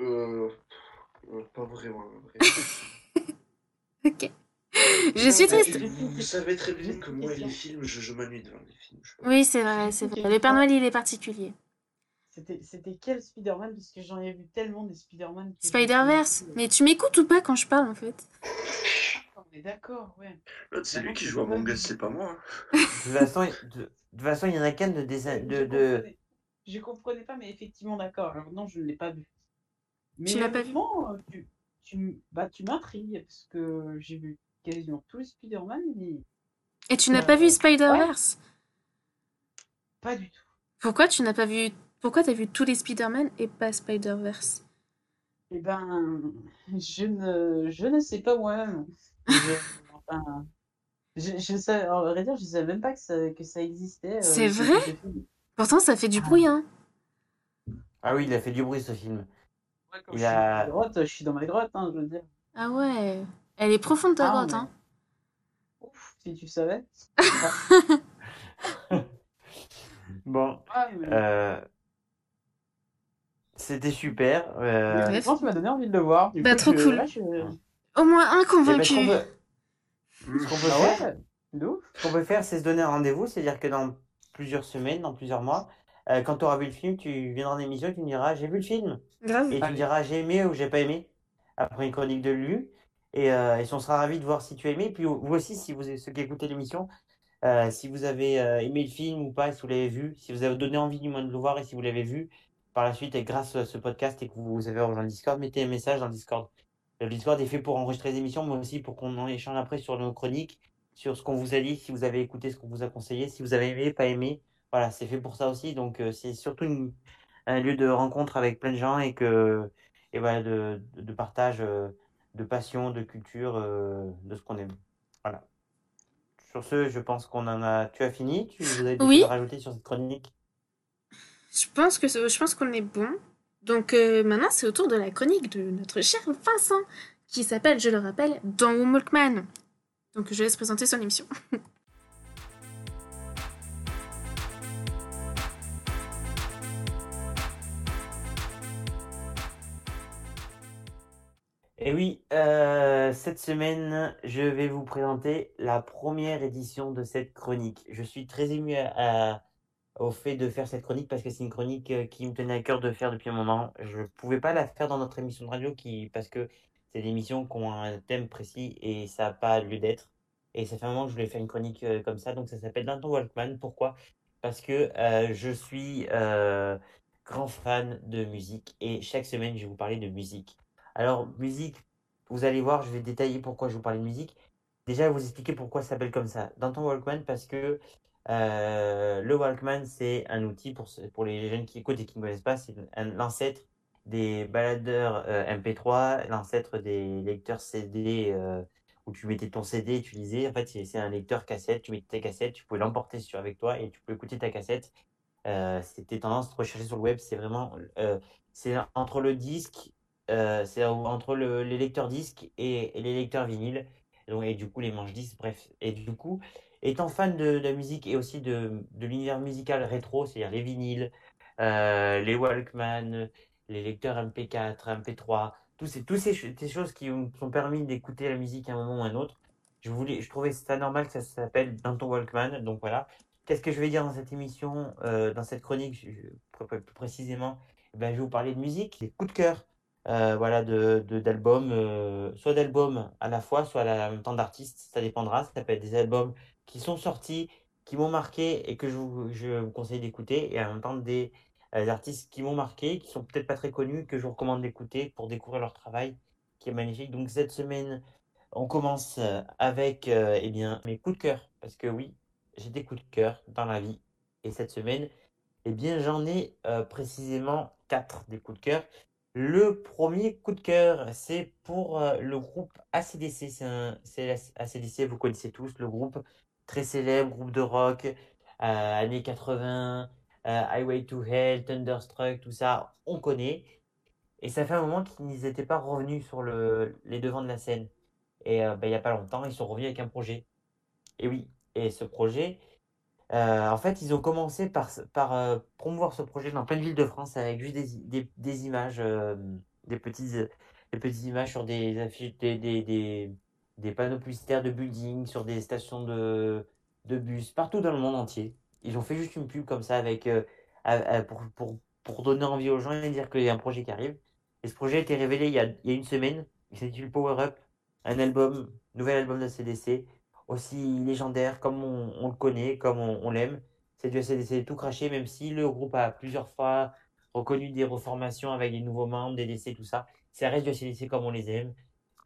Euh, euh, pas vraiment. en vrai. Ok. Je Non, suis triste. Vous, vous savez très bien que moi les films, je, je m'ennuie devant les films. je. Oui, c'est vrai, c'est vrai. Le Père Noël, il est particulier. C'était c'était quel Spider-Man? Parce que j'en ai vu tellement des Spider-Man. Spider-Verse. Mais tu m'écoutes ou pas quand je parle, en fait? On est d'accord, ouais. L'autre, c'est lui qui joue à Among mal. Us, c'est pas moi. De toute façon, de, de toute façon, il y en a qu'un de dessin Je de, Je comprenais pas, mais effectivement, d'accord. Alors non, je ne l'ai pas vu. Mais Tu l'as pas vu? euh, tu, tu, bah, tu m'intrigues, parce que j'ai vu quasiment tous les Spider-Man, mais Et tu n'as Euh, pas vu Spider-Verse? pas du tout. Pourquoi tu n'as pas vu... Pourquoi t'as vu tous les Spider-Man et pas Spider-Verse? Eh ben, je ne, je ne sais pas moi-même. Je, enfin, je, je sais, en vrai dire, je savais même pas que ça, que ça existait. euh, C'est ce vrai? film. Pourtant, ça fait du Ah. bruit, hein. Ah oui, il a fait du bruit ce film. Ouais, quand Il je suis dans ma a- grotte, je suis dans ma grotte, hein, je veux dire. Ah ouais. Elle est profonde, ta Ah, grotte, mais- hein. Ouf, si tu savais. Bon, Ah, mais- euh, c'était super. euh, honnêtement, tu m'as donné envie de le voir. Du Bah, coup, trop je- cool. là, je- Au moins un eh ben, ce convaincu. qu'on peut, ce qu'on peut Ah faire, ouais, de ouf. ce qu'on peut faire, c'est se donner un rendez-vous, c'est-à-dire que dans plusieurs semaines, dans plusieurs mois, euh, quand tu auras vu le film, tu viendras en émission, tu me diras j'ai vu le film. Grave. Et tu me diras j'ai aimé ou j'ai pas aimé, après une chronique de Lu. Et, euh, et on sera ravis de voir si tu as aimé. Puis vous aussi, si vous ceux qui écoutez l'émission, euh, si vous avez euh, aimé le film ou pas, si vous l'avez vu, si vous avez donné envie du moins de le voir et si vous l'avez vu par la suite et grâce à ce podcast et que vous avez rejoint le Discord, mettez un message dans le Discord. Le Discord est fait pour enregistrer les émissions, mais aussi pour qu'on en échange après sur nos chroniques, sur ce qu'on vous a dit, si vous avez écouté ce qu'on vous a conseillé, si vous avez aimé, pas aimé. Voilà, c'est fait pour ça aussi. Donc euh, c'est surtout une- un lieu de rencontre avec plein de gens et que et voilà, de, de, partage, euh, de passion, de culture, euh, de ce qu'on aime. Voilà. Sur ce, je pense qu'on en a. Tu as fini? Tu vous avez des Oui. rajouter sur cette chronique? Je pense que je pense qu'on est bon. Donc euh, maintenant, c'est au tour de la chronique de notre cher Vincent, qui s'appelle, je le rappelle, Dans Walkman. Donc je laisse présenter son émission. Et oui, euh, cette semaine, je vais vous présenter la première édition de cette chronique. Je suis très ému à- au fait de faire cette chronique parce que c'est une chronique euh, qui me tenait à cœur de faire depuis un moment. Je ne pouvais pas la faire dans notre émission de radio qui, parce que c'est des émissions qui ont un thème précis et ça n'a pas lieu d'être. Et ça fait un moment que je voulais faire une chronique euh, comme ça, donc ça s'appelle Dans ton Walkman. Pourquoi? Parce que euh, je suis grand fan de musique et chaque semaine, je vais vous parler de musique. Alors, musique, vous allez voir, je vais détailler pourquoi je vous parlais de musique. Déjà, vous expliquer pourquoi ça s'appelle comme ça. Dans ton Walkman, parce que euh, le Walkman, c'est un outil pour, pour les jeunes qui écoutent et qui ne connaissent pas, c'est l'ancêtre des baladeurs euh, MP3, l'ancêtre des lecteurs CD euh, où tu mettais ton CD et tu lisais. En fait, c'est un lecteur cassette, tu mettais tes cassettes, tu pouvais l'emporter sur avec toi et tu peux écouter ta cassette. C'était tendance de rechercher sur le web, c'est vraiment c'est entre le disque c'est entre le- les lecteurs disques et, les lecteurs vinyles, donc, et du coup les manches disques, bref. Et du coup, étant fan de, de la musique et aussi de, de l'univers musical rétro, c'est-à-dire les vinyles, euh, les Walkman, les lecteurs MP4, MP3, tous ces, ces, ch- ces choses qui me sont permis d'écouter la musique à un moment ou à un autre, je voulais, je trouvais ça normal que ça s'appelle Dans ton Walkman, donc voilà. Qu'est-ce que je vais dire dans cette émission, euh, dans cette chronique, plus précisément? Eh ben, je vais vous parler de musique, des coups de cœur euh, voilà, de, d'albums, soit d'albums à la fois, soit à la- même temps d'artistes, ça dépendra. Ça peut être des albums qui sont sortis, qui m'ont marqué et que je vous, conseille d'écouter, et en même temps des euh, artistes qui m'ont marqué, qui sont peut-être pas très connus, que je vous recommande d'écouter pour découvrir leur travail, qui est magnifique. Donc cette semaine, on commence euh, avec euh, eh bien, mes coups de cœur, parce que oui, j'ai des coups de cœur dans la vie, et cette semaine, eh bien, j'en ai précisément quatre des coups de cœur. Le premier coup de cœur, c'est pour le groupe ACDC. C'est ACDC, vous connaissez tous le groupe très célèbre, groupe de rock, euh, années 80, euh, Highway to Hell, Thunderstruck, tout ça, on connaît. Et ça fait un moment qu'ils n'étaient pas revenus sur le, les devants de la scène. Et euh, ben, il n'y a pas longtemps, ils sont revenus avec un projet. Et oui, et ce projet, en fait, ils ont commencé par, promouvoir ce projet dans plein de villes de France avec juste des, images, des petites, images sur des affiches, des, des, panneaux publicitaires de buildings, sur des stations de, de bus, partout dans le monde entier. Ils ont fait juste une pub comme ça avec, euh, pour, pour, pour donner envie aux gens et dire qu'il y a un projet qui arrive. Et ce projet a été révélé il y a, il y a une semaine. Il s'intitule Power Up, un album, nouvel album de CDC aussi légendaire comme on, le connaît, comme on, l'aime. C'est du ACDC tout craché, même si le groupe a plusieurs fois reconnu des reformations avec des nouveaux membres, des décès, tout ça. Ça reste du ACDC comme on les aime.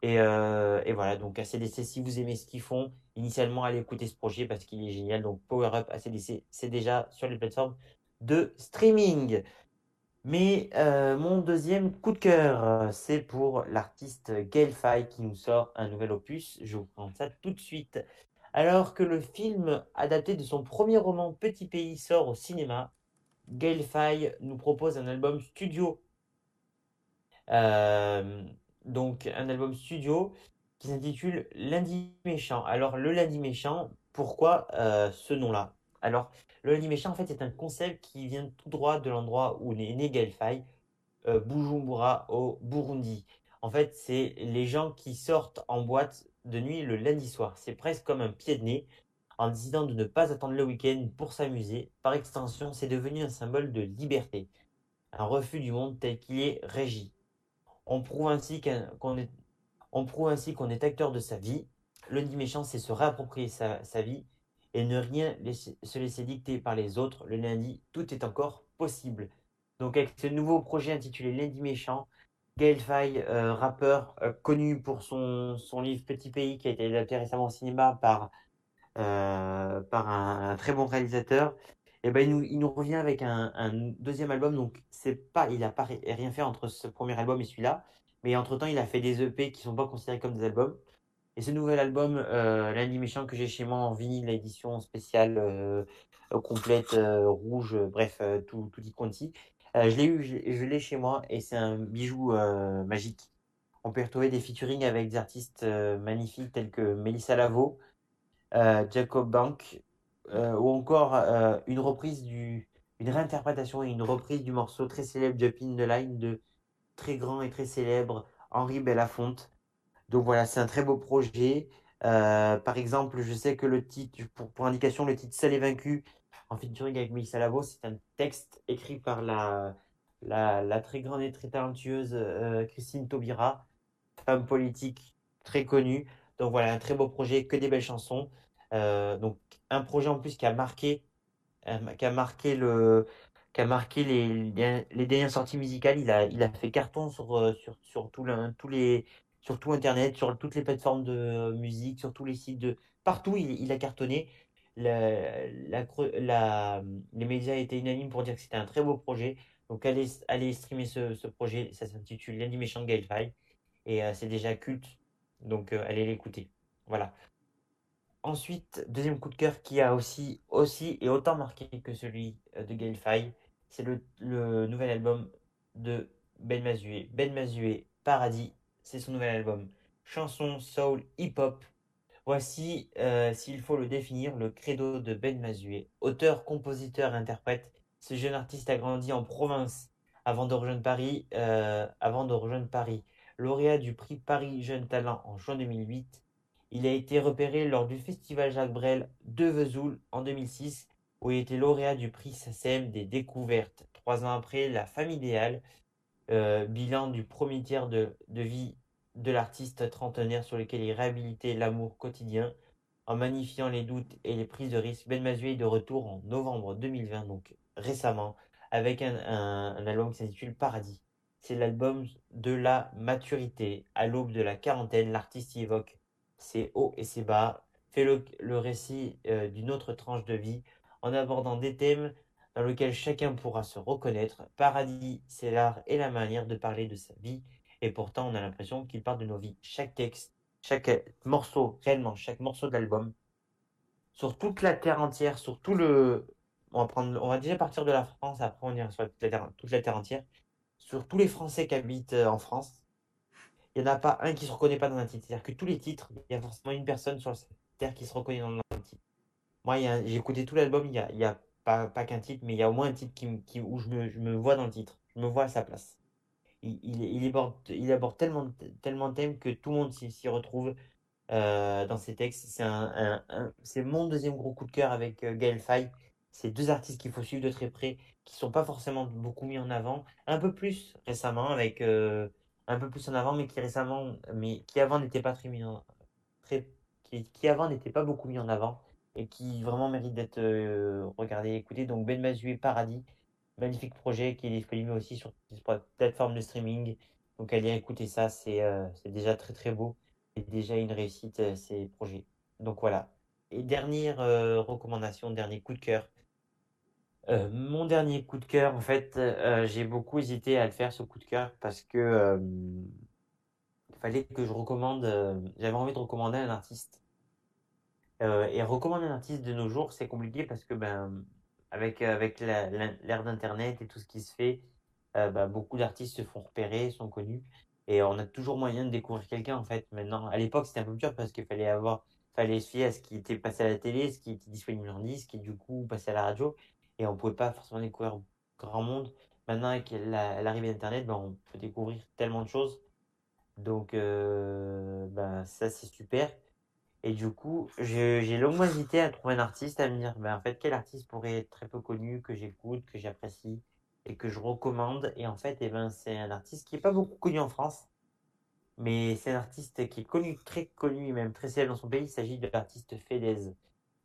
Et, euh, et voilà, donc ACDC, si vous aimez ce qu'ils font, initialement, allez écouter ce projet parce qu'il est génial. Donc Power Up ACDC, c'est déjà sur les plateformes de streaming. Mais euh, mon deuxième coup de cœur, c'est pour l'artiste Gaël Faye qui nous sort un nouvel opus. Je vous présente ça tout de suite. Alors que le film adapté de son premier roman Petit Pays sort au cinéma, Gaël Faye nous propose un album studio. Euh, donc un album studio qui s'intitule Lundi méchant. Alors le lundi méchant, pourquoi euh, ce nom-là? Alors le lundi méchant en fait c'est un concept qui vient tout droit de l'endroit où est né Gaël Faye, euh, Bujumbura au Burundi. En fait c'est les gens qui sortent en boîte de nuit le lundi soir. C'est presque comme un pied de nez en décidant de ne pas attendre le week-end pour s'amuser. Par extension, c'est devenu un symbole de liberté, un refus du monde tel qu'il est régi. On prouve ainsi qu'on est, acteur de sa vie. Le méchant, c'est se réapproprier sa, vie et ne rien se laisser dicter par les autres. Le lundi, tout est encore possible. Donc avec ce nouveau projet intitulé Lundi méchant, Gaël Faye, euh, rappeur euh, connu pour son, livre Petit Pays qui a été adapté récemment au cinéma par euh, par un très bon réalisateur, et ben il nous, revient avec un, deuxième album. Donc c'est pas, il a pas ri- rien fait entre ce premier album et celui-là, mais entre-temps il a fait des EP qui sont pas considérés comme des albums. Et ce nouvel album, euh, Lundi Méchant, que j'ai chez moi en vinyle, l'édition spéciale euh, euh, complète, euh, rouge, bref, tout, tout y euh, je l'ai eu, je, je l'ai chez moi et c'est un bijou magique. On peut retrouver des featuring avec des artistes magnifiques tels que Mélissa Lavo, Jacob Bank, euh, ou encore euh, une reprise du, une réinterprétation et une reprise du morceau très célèbre Jump in the Line de très grand et très célèbre Henri Belafonte. Donc voilà, c'est un très beau projet. Euh, par exemple, je sais que le titre, pour, pour indication, le titre Seul et vaincu en featuring avec Mélissa Lavo, c'est un texte écrit par la, la, très grande et très talentueuse euh, Christine Taubira, femme politique très connue. Donc voilà, un très beau projet, que des belles chansons. Donc un projet en plus qui a marqué, les, dernières sorties musicales. Il a, fait carton sur, euh, sur, tout Internet, sur toutes les plateformes de musique, sur tous les sites de partout. Il, a cartonné. Les médias étaient unanimes pour dire que c'était un très beau projet. Donc allez, streamer ce, projet. Ça s'intitule Lundi méchant de Gaël Faye. Et euh, c'est déjà culte. Donc euh, allez l'écouter. Voilà. Ensuite, deuxième coup de cœur qui a aussi, aussi et autant marqué que celui euh, de Gaël Faye, c'est le, nouvel album de Ben Mazué. Ben Mazué, Paradis, c'est son nouvel album. Chanson, soul, hip-hop. Voici, euh, s'il faut le définir, le credo de Ben Mazué. Auteur, compositeur, interprète, ce jeune artiste a grandi en province avant de rejoindre Paris. euh, avant de rejoindre Paris. Lauréat du prix Paris Jeune Talent en juin 2008, il a été repéré lors du festival Jacques Brel de Vesoul en 2006, où il était lauréat du prix SACEM des découvertes. Trois ans après, La Femme idéale, euh, bilan du premier tiers de, vie de l'artiste trentenaire sur lequel il réhabilitait l'amour quotidien. En magnifiant les doutes et les prises de risque, Ben Mazué est de retour en novembre 2020, donc récemment, avec un album qui s'intitule Paradis. C'est l'album de la maturité. À l'aube de la quarantaine, l'artiste y évoque ses hauts et ses bas, fait le, le récit euh, d'une autre tranche de vie en abordant des thèmes dans lesquels chacun pourra se reconnaître. Paradis, c'est l'art et la manière de parler de sa vie, et pourtant on a l'impression qu'il parle de nos vies. Chaque texte, chaque euh, morceau, réellement, chaque morceau d'album, sur toute la terre entière, sur tout le... On va, prendre, on déjà partir de la France, après on ira sur toute la terre, toute la terre entière, sur tous les Français qui habitent euh, en France il n'y en a pas un qui se reconnaît pas dans un titre. C'est-à-dire que tous les titres, il y a forcément une personne sur cette terre qui se reconnaît dans le titre. Moi, un- j'ai écouté tout l'album, il y a, pas, pas qu'un titre, mais il y a au moins un titre qui, qui- où je me, je me vois dans le titre. Je me vois à sa place. Il, il, aborde, il aborde tellement, tellement de thèmes que tout le monde s'y retrouve euh, dans ses textes. C'est un, un- un- mon deuxième gros coup de cœur avec euh, Gaël Faye. C'est deux artistes qu'il faut suivre de très près, qui sont pas forcément beaucoup mis en avant. Un peu plus récemment avec... euh, un peu plus en avant, mais qui récemment, mais qui avant n'était pas très mis en, qui, avant n'était pas beaucoup mis en avant et qui vraiment mérite d'être euh, regardé écouté. Donc Ben Mazué Paradis, magnifique projet qui est disponible aussi sur des plateformes de streaming. Donc allez écouter ça, c'est euh, déjà très très beau et déjà une réussite euh, ces projets. Donc voilà. Et dernière recommandation, dernier coup de cœur. Euh, mon dernier coup de cœur, en fait, euh, j'ai beaucoup hésité à le faire, ce coup de cœur, parce que fallait que je recommande. euh, j'avais envie de recommander un artiste. Et recommander un artiste de nos jours, c'est compliqué parce que ben, avec, avec l'ère d'Internet et tout ce qui se fait, ben, beaucoup d'artistes se font repérer, sont connus. Et on a toujours moyen de découvrir quelqu'un, en fait, maintenant. À l'époque, c'était un peu dur parce qu'il fallait avoir, fallait se fier à ce qui était passé à la télé, ce qui était disponible en disque, et du coup, passer à la radio. Et on pouvait pas forcément découvrir grand monde. Maintenant, avec la- l'arrivée d'Internet, ben, on peut découvrir tellement de choses. Donc, euh, ben, ça, c'est super. Et du coup, j'ai longuement hésité à trouver un artiste, à me dire, ben, en fait, quel artiste pourrait être très peu connu, que j'écoute, que j'apprécie et que je recommande. Et en fait, eh ben, c'est un artiste qui est pas beaucoup connu en France, mais c'est un artiste qui est connu, très connu même très célèbre dans son pays. Il s'agit de l'artiste Fedez.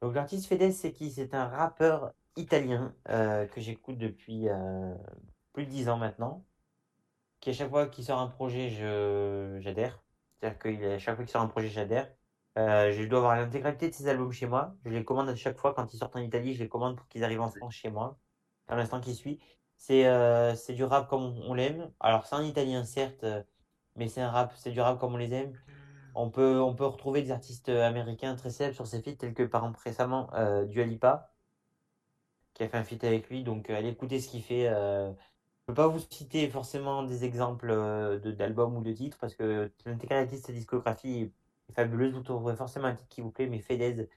Donc, l'artiste Fedez, c'est qui? C'est un rappeur italien euh, que j'écoute depuis euh, plus de 10 ans maintenant qui à chaque fois qu'il sort un projet, je j'adhère. C'est-à-dire qu'à chaque fois qu'il sort un projet, j'adhère. Euh, je dois avoir l'intégralité de ses albums chez moi. Je les commande à chaque fois quand ils sortent en Italie, je les commande pour qu'ils arrivent en France chez moi. À l'instant qui suit. C'est c'est du rap comme on, l'aime. Alors c'est en italien certes, mais c'est un rap, c'est du rap comme on les aime. On peut, on peut retrouver des artistes américains très célèbres sur ses feats, tels que par exemple récemment Dua Lipa, qui a fait un feat avec lui. Donc euh, allez écouter ce qu'il fait. euh, je peux pas vous citer forcément des exemples euh, d'albums ou de titres parce que l'intégralité de sa discographie est fabuleuse. Vous trouverez forcément un titre qui vous plaît, mais Fedez,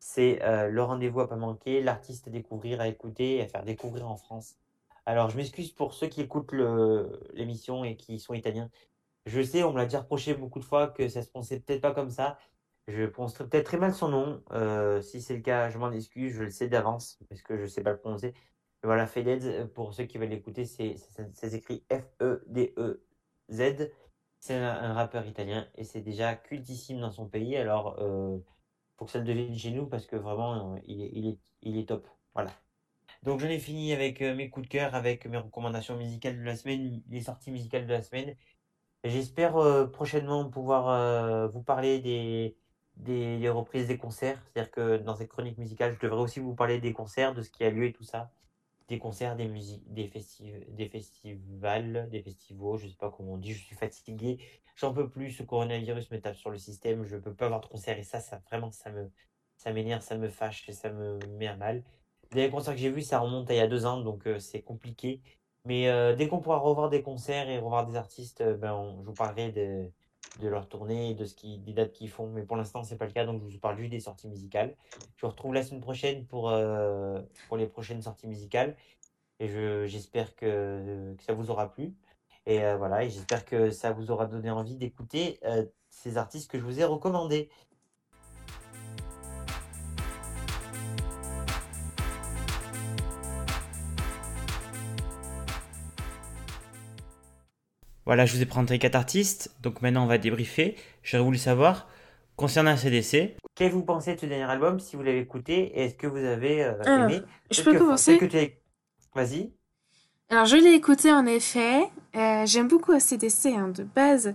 c'est euh, le rendez-vous à pas manquer, l'artiste à découvrir, à écouter à faire découvrir en France. Alors, je m'excuse pour ceux qui écoutent l'émission et qui sont italiens. Je sais, on me l'a déjà reproché beaucoup de fois que ça se prononçait peut-être pas comme ça. Je prononcerai peut-être très mal son nom. Euh, si c'est le cas, je m'en excuse, je le sais d'avance parce que je sais pas le prononcer. Voilà, Fedez, euh, pour ceux qui veulent l'écouter, c'est c'est- c'est écrit F-E-D-E-Z. C'est un, un rappeur italien et c'est déjà cultissime dans son pays. Alors, euh, faut que ça le devienne chez nous parce que vraiment, euh, il est, top. Voilà. Donc, j'en ai fini avec mes coups de cœur, avec mes recommandations musicales de la semaine, les sorties musicales de la semaine. J'espère prochainement pouvoir vous parler des, des, reprises des concerts. C'est-à-dire que dans ces chroniques musicales, je devrais aussi vous parler des concerts, de ce qui a lieu et tout ça. Des concerts, des musiques, des festi- des festivals, des festivals, je sais pas comment on dit, je suis fatigué. J'en peux plus, ce coronavirus me tape sur le système, je peux pas avoir de concert et ça, ça vraiment, ça me, ça m'énerve, ça me fâche et ça me met à mal. Les concerts que j'ai vus, ça remonte à il y a deux ans, donc euh, c'est compliqué. Mais euh, dès qu'on pourra revoir des concerts et revoir des artistes, euh, ben, je vous parlerai de, de leur tournée de ce qui, des dates qu'ils font. Mais pour l'instant, c'est pas le cas, donc je vous parle juste des sorties musicales. Je vous retrouve la semaine prochaine pour, euh, pour les prochaines sorties musicales. Et je, j'espère que, que ça vous aura plu. Et euh, voilà, et j'espère que ça vous aura donné envie d'écouter euh, ces artistes que je vous ai recommandés. Voilà, je vous ai présenté quatre artistes, donc maintenant on va débriefer. J'aurais voulu savoir, concernant ACDC, qu'est-ce que vous pensez de ce dernier album, si vous l'avez écouté, et est-ce que vous avez euh, Alors, aimé je peux que- commencer Vas-y. Alors, je l'ai écouté en effet. Euh, J'aime beaucoup ACDC hein, de base.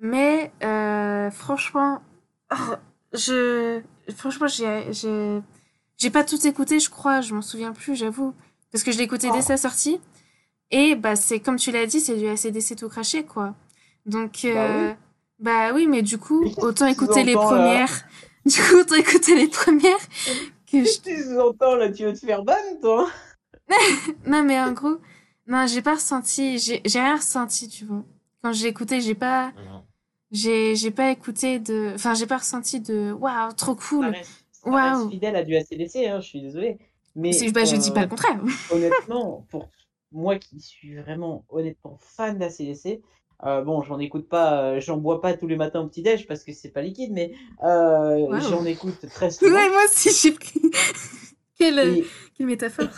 Mais euh, franchement, oh, je, franchement, j'ai pas tout écouté, je crois. Je m'en souviens plus, j'avoue. Parce que je l'ai écouté dès Oh. sa sortie. Et bah, c'est comme tu l'as dit, c'est du ACDC tout craché, quoi. Donc, Bah euh, bah oui, mais du coup, autant écouter les entends, premières. Du coup, autant écouter les premières que je tu sous-entends là? Tu veux te faire ban, toi? Non, mais en gros, non, j'ai pas ressenti, j'ai j'ai rien ressenti, tu vois. Quand j'ai écouté, j'ai pas, Non. j'ai j'ai pas écouté de, enfin, j'ai pas ressenti de, waouh, trop cool. Waouh. fidèle à du ACDC, hein, je suis désolé. Mais Bah, je dis euh, pas le contraire. honnêtement, pour moi qui suis vraiment honnêtement fan d'ACDC, euh, bon, j'en écoute pas, euh, j'en bois pas tous les matins au petit-déj parce que c'est pas liquide, mais euh, Wow. j'en écoute très souvent. Ouais, moi aussi, j'ai pris. quelle, Et, quelle métaphore.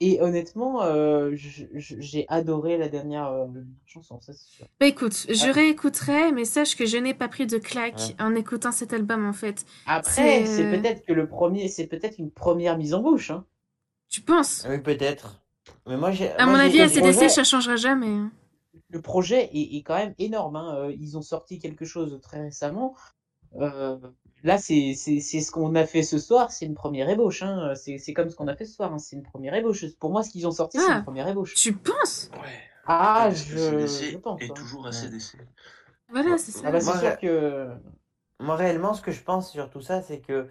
et honnêtement, euh, j'ai adoré la dernière euh, chanson, ça c'est sûr. Bah écoute, je Ah. réécouterai, mais sache que je n'ai pas pris de claque Ouais. en écoutant cet album, en fait. Après, C'est, c'est euh, peut-être que le premier, c'est peut-être une première mise en bouche. Hein. Tu penses? Oui, peut-être. Mais moi, j'ai. À moi, mon avis, ACDC, projet- ça changera jamais. hein. Le projet est, est quand même énorme. hein. Euh, Ils ont sorti quelque chose très récemment. Euh, là, c'est c'est c'est ce qu'on a fait ce soir, c'est une première ébauche. Hein. C'est c'est comme ce qu'on a fait ce soir, hein. c'est une première ébauche. Pour moi, ce qu'ils ont sorti, c'est Ah. une première ébauche. Tu penses? Ouais. Ah, je, je pense. est hein. toujours à Ouais. CDC. Voilà, c'est ça. Ah bah, c'est Moi, sûr que. Moi, réellement, ce que je pense sur tout ça, c'est que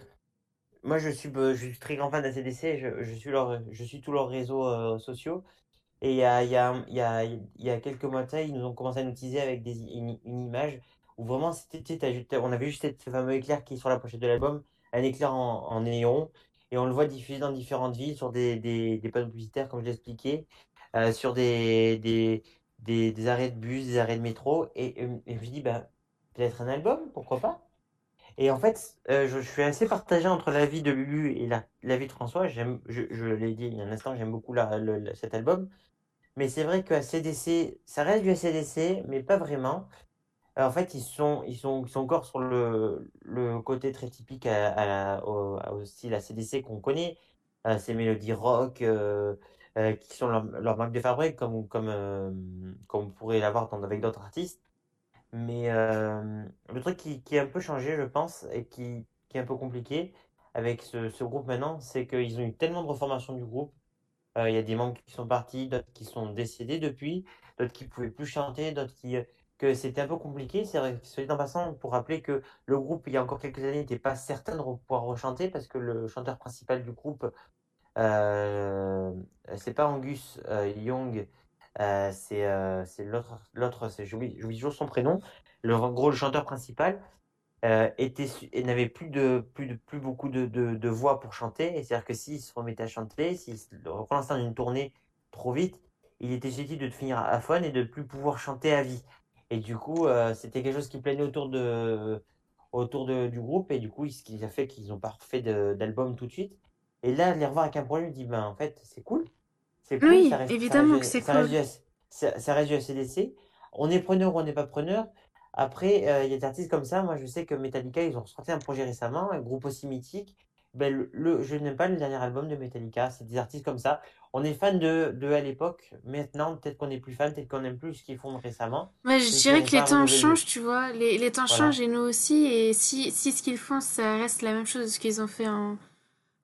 moi, je suis, je suis très grand fan d'ACDC, je, je suis je suis tous leurs réseaux euh, sociaux. Et il y a, quelques mois ils nous ont commencé à nous teaser avec une, image où vraiment, c'était, on avait juste ce fameux éclair qui est sur la pochette de l'album, un éclair en, en néon, et on le voit diffusé dans différentes villes, sur des, panneaux publicitaires, comme je l'ai expliqué, euh, sur des, arrêts de bus, des arrêts de métro. Et, je me dis, bah, peut-être un album, pourquoi pas? Et en fait, euh, je, suis assez partagé entre l'avis de Lulu et la- l'avis de François. J'aime, je, l'ai dit il y a un instant, j'aime beaucoup cet album. Mais c'est vrai que ACDC, ça reste du ACDC, mais pas vraiment. Euh, en fait, ils sont, ils sont, ils sont encore sur le, côté très typique à, à la- au, au style ACDC qu'on connaît. Euh, ces mélodies rock qui sont leur, marque de fabrique, comme, comme, comme on pourrait l'avoir avec d'autres artistes. Mais le truc qui, a un peu changé, je pense, et qui, est un peu compliqué avec ce, groupe maintenant, c'est qu'ils ont eu tellement de reformation du groupe. Il y a des membres qui sont partis, d'autres qui sont décédés depuis, d'autres qui pouvaient plus chanter, d'autres qui que c'était un peu compliqué. C'est vrai, soit en passant, pour rappeler que le groupe, il y a encore quelques années, n'était pas certain de pouvoir rechanter parce que le chanteur principal du groupe, euh, c'est pas Angus Young, euh, c'est euh, c'est l'autre, l'autre, j'oublie toujours son prénom. Le en gros le chanteur principal euh, était et n'avait plus de plus de beaucoup de, voix pour chanter. C'est-à-dire que s'il se remettait à chanter, s'il l'instant d'une tournée trop vite, il était susceptible de devenir aphone et de plus pouvoir chanter à vie. Et du coup, c'était quelque chose qui planait autour de autour du groupe et du coup, ce qui a fait qu'ils n'ont pas refait d'album tout de suite. Et là, les revoir avec un projet, je ben en fait, c'est cool. C'est cool, Oui, ça reste, ça évidemment reste que c'est reste cool. ça, ça reste du ACDC. On est preneur ou on n'est pas preneur. Après, euh, il y a des artistes comme ça. Moi, je sais que Metallica, ils ont sorti un projet récemment, un groupe aussi mythique. Ben, le, le- je n'aime pas le dernier album de Metallica. C'est des artistes comme ça. On est fan de, de à l'époque. Maintenant, peut-être qu'on n'est plus fan, peut-être qu'on n'aime plus ce qu'ils font récemment. Ouais, je dirais que les temps changent, tu vois. Les, les temps Voilà. changent et nous aussi. Et si, si ce qu'ils font, ça reste la même chose qu'ils ont fait en,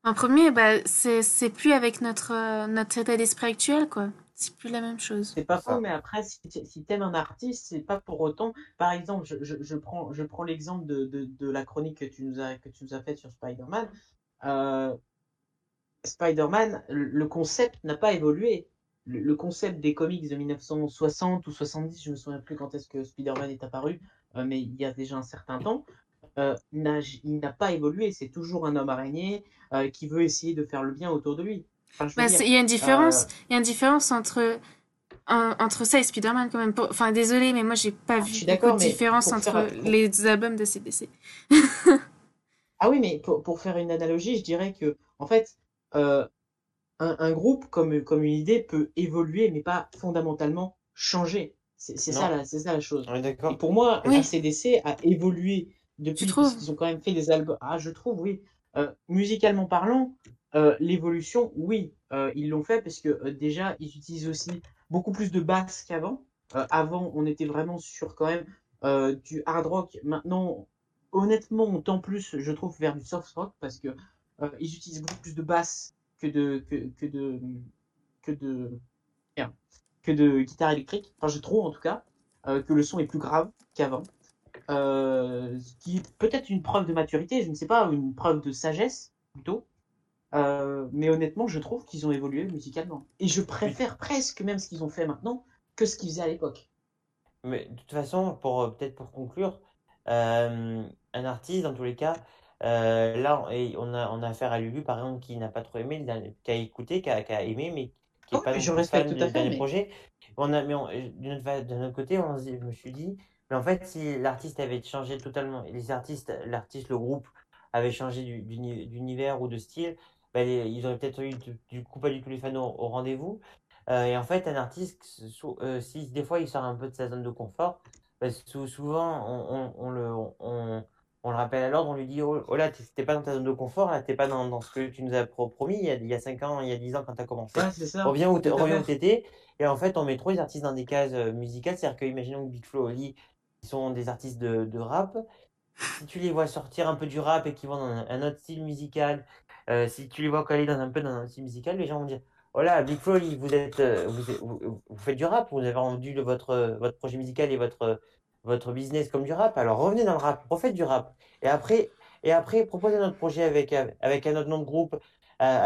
en premier, bah, c'est, c'est plus avec notre, euh, notre état d'esprit actuel, quoi. C'est plus la même chose. C'est pas faux, mais après, si, si t'aimes un artiste, c'est pas pour autant. Par exemple, je, je, je prends, je prends l'exemple de, de, de la chronique que tu nous as, que tu nous as faite sur Spider-Man. Euh, Spider-Man, le le concept n'a pas évolué. Le, le concept des comics de 1960 ou 70, je me souviens plus quand est-ce que Spider-Man est apparu, euh, mais il y a déjà un certain temps, euh, n'a, il n'a pas évolué. C'est toujours un homme araignée euh, qui veut essayer de faire le bien autour de lui. Enfin, Bah, dire, c'est- il y a une différence, euh, il y a une différence entre, en- entre ça et Spider-Man quand même. Pour- Enfin, désolé, mais moi j'ai pas Ah, vu beaucoup de différence entre faire- pour- les albums de CDC. Ah oui, mais pour, pour faire une analogie, je dirais que, en fait, euh, un, un groupe comme, comme une idée peut évoluer, mais pas fondamentalement changer. C'est c'est ça, la- ça la chose. Et pour moi, Oui. ACDC a évolué depuis, qu'ils ont quand même fait des albums. Ah, je trouve, oui. Euh, musicalement parlant, euh, l'évolution, oui, euh, ils l'ont fait parce que euh, déjà, ils utilisent aussi beaucoup plus de basses qu'avant. Euh, avant, on était vraiment sur quand même euh, du hard rock. Maintenant, honnêtement, on tend plus, je trouve, vers du soft rock parce que euh, ils utilisent beaucoup plus de basses que de que, que de que de que de guitare électrique. Enfin, je trouve en tout cas euh, que le son est plus grave qu'avant. Euh, qui est peut-être une preuve de maturité, je ne sais pas, une preuve de sagesse plutôt. Euh, mais honnêtement, je trouve qu'ils ont évolué musicalement. Et je préfère presque même ce qu'ils ont fait maintenant que ce qu'ils faisaient à l'époque. Mais de toute façon, pour euh, peut-être pour conclure, euh, un artiste, dans tous les cas, euh, là, on- a, on a affaire à Lulu, par exemple, qui n'a pas trop aimé, qui a écouté, qui a, qui a aimé, mais qui Oh, n'est pas mais non je fan tout à fait, mais- projet. On a, mais on- d'un autre côté, on, je me suis dit, mais en fait, si l'artiste avait changé totalement, les artistes, l'artiste, le groupe avait changé du- d'uni- d'univers ou de style, les- ils auraient peut-être eu du, du coup pas du tout les fans au, au rendez-vous. Euh, et en fait, un artiste, euh, si des fois il sort un peu de sa zone de confort, sou- souvent on, on- on le, on, on le rappelle à l'ordre, on lui dit Oh, oh là, t'es pas dans ta zone de confort, là, t'es pas dans, dans ce que tu nous as pro- promis il y a, il y a 5 ans, il y a 10 ans quand tu as commencé. Ouais, ça. Reviens où t'étais. Et en fait, on met trop les artistes dans des cases euh, musicales. C'est-à-dire que, imaginons que Big Flo Oli, sont des artistes de, rap. si tu les vois sortir un peu du rap et qu'ils vont dans un, autre style musical, euh, si tu les vois coller dans un peu dans un style musical, les gens vont dire Oh là, Big Flo, euh, vous, faites du rap, vous avez rendu le- votre, votre projet musical et votre, votre business comme du rap, alors revenez dans le rap, refaites du rap. Et après, et après proposez notre projet avec, avec un autre nom de groupe, euh,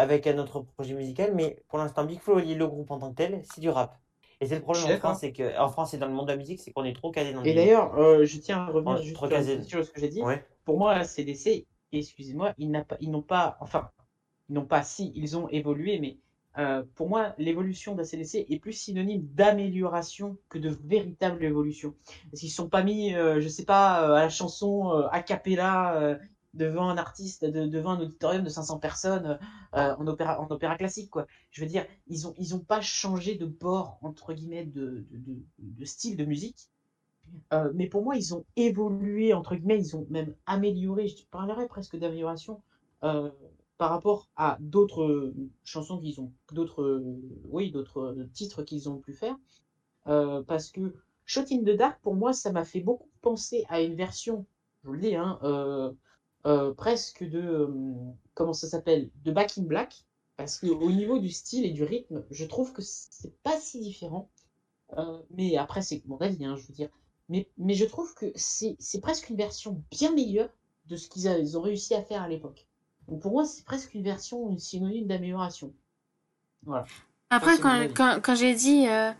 avec un autre projet musical, mais pour l'instant, Big Flo, le groupe en tant que tel, c'est du rap. Et c'est le problème en France, c'est que en France et dans le monde de la musique, c'est qu'on est trop calé dans Et le d'ailleurs, euh, je tiens à revenir juste sur, casé. sur ce que j'ai dit. Ouais. Pour moi, la CDC, excusez-moi, ils pas, n'ont pas, enfin, ils n'ont pas, si, ils ont évolué, mais euh, pour moi, l'évolution de la CDC est plus synonyme d'amélioration que de véritable évolution. Parce qu'ils ne sont pas mis, euh, je sais pas, euh, à la chanson a cappella devant un artiste, de- devant un auditorium de 500 personnes euh, en, opéra, en opéra classique, quoi. Je veux dire, ils ont, ils ont pas changé de bord, entre guillemets, de, de, style de musique. Euh, mais pour moi, ils ont évolué, entre guillemets, ils ont même amélioré, je parlerais presque d'amélioration, euh, par rapport à d'autres chansons qu'ils ont, d'autres, oui, d'autres titres qu'ils ont pu faire. Parce que Shot in the Dark, pour moi, ça m'a fait beaucoup penser à une version, je vous le dis, hein, euh, presque de, euh, comment ça s'appelle, de Back in Black. Parce que au niveau du style et du rythme, je trouve que c'est pas si différent. Euh, mais après, c'est mon avis, hein, je veux dire. Mais, mais je trouve que c'est c'est presque une version bien meilleure de ce qu'ils ont réussi à faire à l'époque. Donc pour moi, c'est presque une version, une synonyme d'amélioration. Voilà. Après, quand, quand, quand j'ai dit euh,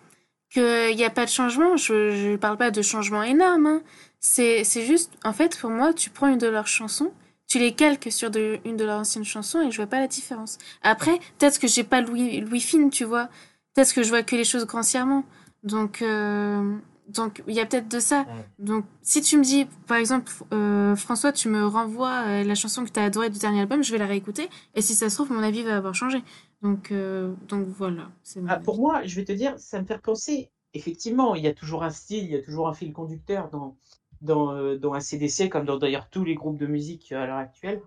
qu'il n'y a pas de changement, je ne parle pas de changement énorme. hein. C'est c'est juste, en fait, pour moi, tu prends une de leurs chansons, tu les calques sur de, une de leurs anciennes chansons et je vois pas la différence. Après, peut-être que j'ai pas Louis, Louis Fine, tu vois. Peut-être que je vois que les choses grossièrement. Donc, euh, donc il y a peut-être de ça. Ouais. Donc, si tu me dis, par exemple, euh, François, tu me renvoies euh, la chanson que tu as adorée du dernier album, je vais la réécouter. Et si ça se trouve, mon avis va avoir changé. Donc, euh, donc voilà. Ah, pour moi, je vais te dire, ça me fait penser, effectivement, il y a toujours un style, il y a toujours un fil conducteur dans, dans, dans un CDC, comme dans d'ailleurs tous les groupes de musique à l'heure actuelle,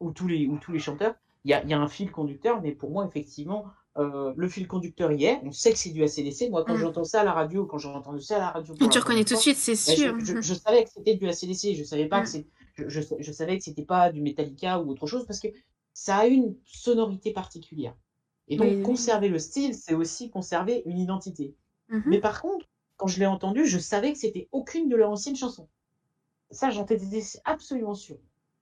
ou, tous les, ou tous les chanteurs. Il y a, il y a un fil conducteur, mais pour moi, effectivement, euh, le fil conducteur y est. On sait que c'est du ACDC. Moi, quand Mm. j'entends ça à la radio, quand j'ai entendu ça à la radio, tu reconnais tout de suite, c'est ben, sûr. je, je, je savais que c'était du ACDC. Je savais pas Mm. que c'est, je, savais que c'était pas du Metallica ou autre chose parce que ça a une sonorité particulière. Et donc, Oui, oui. conserver le style, c'est aussi conserver une identité. Mhm. Mais par contre, quand je l'ai entendu, je savais que c'était aucune de leurs anciennes chansons. Ça, j'en étais absolument sûr.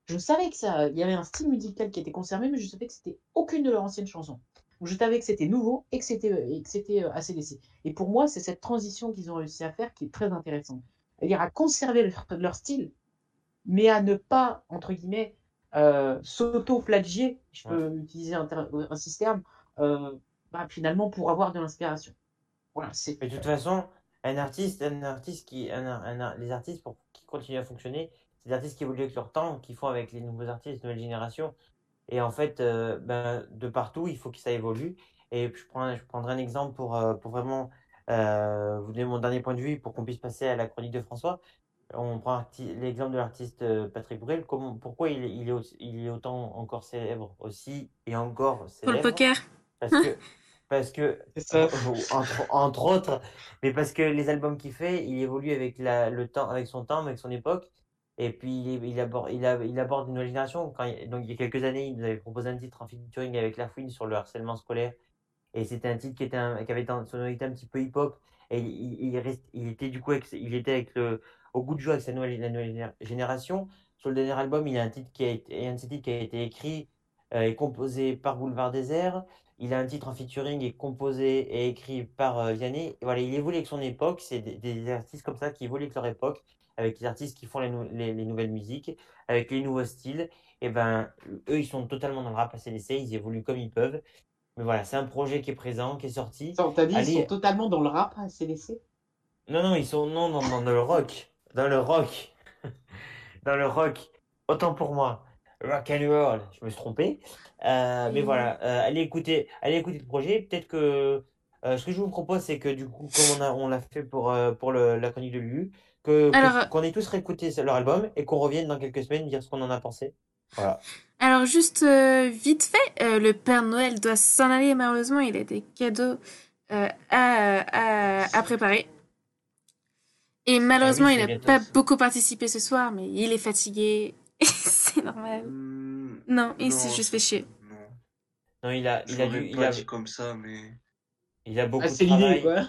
Je savais que ça, il y avait un style musical qui était conservé, mais je savais que c'était aucune de leurs anciennes chansons. Je savais que c'était nouveau et que c'était c'était euh, ACDC. Et pour moi, c'est cette transition qu'ils ont réussi à faire qui est très intéressante. C'est-à-dire à conserver leur, leur style, mais à ne pas, entre guillemets, euh, s'auto-flagier, je peux utiliser un, système, euh, bah, finalement pour avoir de l'inspiration. Voilà, c'est Mais de toute façon, un artiste, un artiste qui, un, un- un- les artistes pour qui continuent à fonctionner, c'est des artistes qui évoluent avec leur temps, qui font avec les nouveaux artistes, nouvelle génération. Et en fait, euh, ben, de partout, il faut que ça évolue. Et je prends, je prendrai un exemple pour, euh, pour vraiment euh, vous donner mon dernier point de vue pour qu'on puisse passer à la chronique de François. On prend l'exemple de l'artiste Patrick Bruel. Comment, pourquoi il, est- il, est, aussi- il est autant encore célèbre aussi et encore Pour le célèbre? poker. Parce que, parce que c'est ça. entre, entre autres, mais parce que les albums qu'il fait, il évolue avec la, le temps, avec son temps, avec son époque. Et puis, il, aborde, il, aborde une nouvelle génération. Il- donc, il y a quelques années, il nous avait proposé un titre en featuring avec La Fouine sur le harcèlement scolaire. Et c'était un titre qui, était un- qui avait une sonorité un petit peu hip-hop. Et il, reste- il était du coup, il était avec le, au goût de joie avec sa nouvelle, la nouvelle géné- génération. Sur le dernier album, il a un titre qui a été, un de ses titres qui a été écrit euh, et composé par Boulevard Désert. Il a un titre en featuring et composé et écrit par euh, Vianney. Et voilà, il évolue avec son époque. C'est des, des artistes comme ça qui évoluent avec leur époque, avec les artistes qui font les, nou- les, les nouvelles musiques, avec les nouveaux styles. Et ben, eux, ils sont totalement dans le rap ACDC, ils évoluent comme ils peuvent. Mais voilà, c'est un projet qui est présent, qui est sorti. Attends, T'as dit ils Allez. sont totalement dans le rap à CDC Non, non, ils sont non, non, dans le rock. Dans le rock. Dans le rock. Autant pour moi. Rock and roll. Je me suis trompé. Euh, mais voilà, euh, allez écouter, allez écouter le projet. Peut-être que euh, ce que je vous propose, c'est que du coup, comme on a, on l'a fait pour, pour le, la chronique de Lulu, que, euh, qu'on ait tous réécouté leur album et qu'on revienne dans quelques semaines dire ce qu'on en a pensé. Voilà. Alors juste euh, vite fait, euh, le Père Noël doit s'en aller malheureusement, il a des cadeaux euh, à, à, à préparer. Et malheureusement, Ah oui, il n'a pas ça. beaucoup participé ce soir, mais il est fatigué. c'est normal. Hmm, Non, il s'est juste fait chier. Non. Non, il a, il a dû, il a, dit comme ça, mais. il a beaucoup Ah, de c'est l'idée, travail. quoi.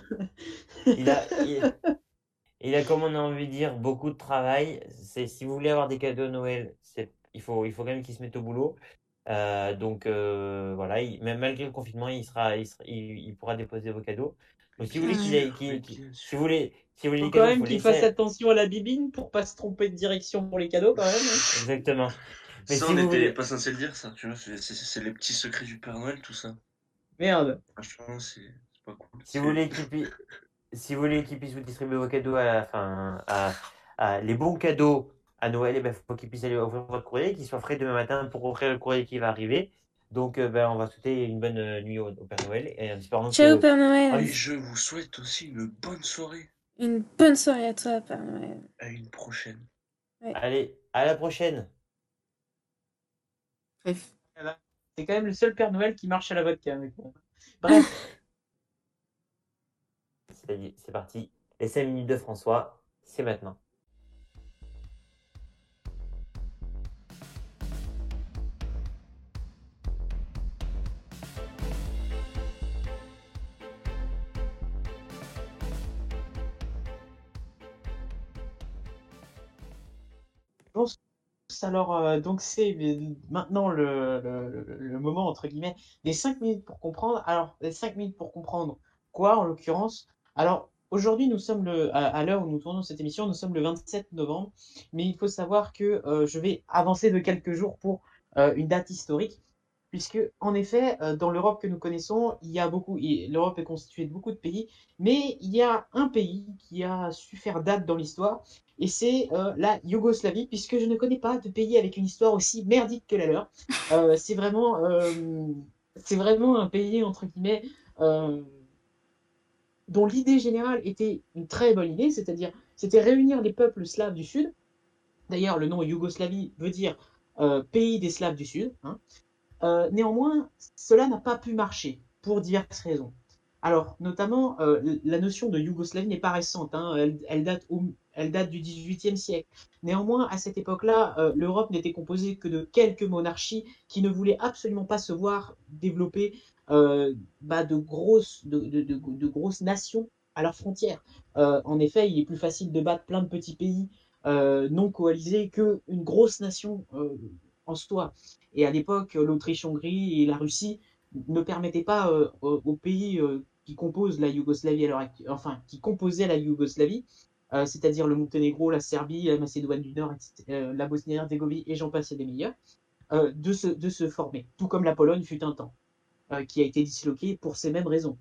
Il a, il, il a, comme on a envie de dire, beaucoup de travail. C'est, si vous voulez avoir des cadeaux à Noël, c'est, il faut, il faut quand même qu'il se mette au boulot. Euh, donc euh, voilà, il- même malgré le confinement, il sera, il, sera- il, il pourra déposer vos cadeaux. Donc si vous voulez qu'il si vous voulez, si vous voulez Faut quand cadeaux, même qu'il laisser- fasse attention à la bibine pour pas se tromper de direction pour les cadeaux, quand même. hein. Exactement. Mais Ça, si on n'était voulez- pas censé le dire, ça. Tu vois, c'est c'est- c'est les petits secrets du Père Noël, tout ça. Merde. Franchement, c'est c'est pas cool. Si vous voulez qu'il puisse, si vous voulez qu'il puisse vous distribuer vos cadeaux à la fin, à, à- les bons cadeaux à Noël, il ben, faut qu'il puisse aller ouvrir votre courrier, qu'il soit frais demain matin pour ouvrir le courrier qui va arriver. Donc, euh, ben, on va souhaiter une bonne euh, nuit au, au Père Noël et en espérant Ciao, que, Père Et Noël. je vous souhaite aussi une bonne soirée. Une bonne soirée à toi, Père Noël. À une prochaine. allez, à la prochaine. Bref. C'est quand même le seul Père Noël qui marche à la vodka. Bref. C'est parti. Les 5 minutes de François, c'est maintenant. Alors, euh, donc c'est maintenant le moment, entre guillemets, des 5 minutes pour comprendre. Alors, les 5 minutes pour comprendre quoi, en l'occurrence? Alors, aujourd'hui, nous sommes le, à, l'heure où nous tournons cette émission, nous sommes le 27 novembre, mais il faut savoir que euh, je vais avancer de quelques jours pour euh, une date historique, puisque, en effet, euh, dans l'Europe que nous connaissons, il y a beaucoup, l'Europe est constituée de beaucoup de pays, mais il y a un pays qui a su faire date dans l'histoire, et c'est euh, la Yougoslavie, puisque je ne connais pas de pays avec une histoire aussi merdique que la leur. Euh, c'est vraiment, euh, c'est vraiment un pays entre guillemets euh, dont l'idée générale était une très bonne idée, c'est-à-dire c'était réunir les peuples slaves du Sud. D'ailleurs, le nom Yougoslavie veut dire euh, pays des Slaves du Sud. hein. Euh, néanmoins, cela n'a pas pu marcher pour diverses raisons. Alors, notamment, euh, la notion de Yougoslavie n'est pas récente, hein, elle, date au- elle date du XVIIIe siècle. Néanmoins, à cette époque-là, l'Europe n'était composée que de quelques monarchies qui ne voulaient absolument pas se voir développer euh, bah, de, grosses, de, de- de- grosses nations à leurs frontières. Euh, en effet, il est plus facile de battre plein de petits pays euh, non coalisés qu'une grosse nation euh, en soi. Et à l'époque, l'Autriche-Hongrie et la Russie ne permettaient pas aux pays qui composent la Yougoslavie enfin, qui composaient la Yougoslavie, c'est-à-dire le Monténégro, la Serbie, la Macédoine du Nord, la Bosnie-Herzégovine et j'en passe des meilleurs, de, se, de se former, tout comme la Pologne fut un temps, qui a été disloquée pour ces mêmes raisons.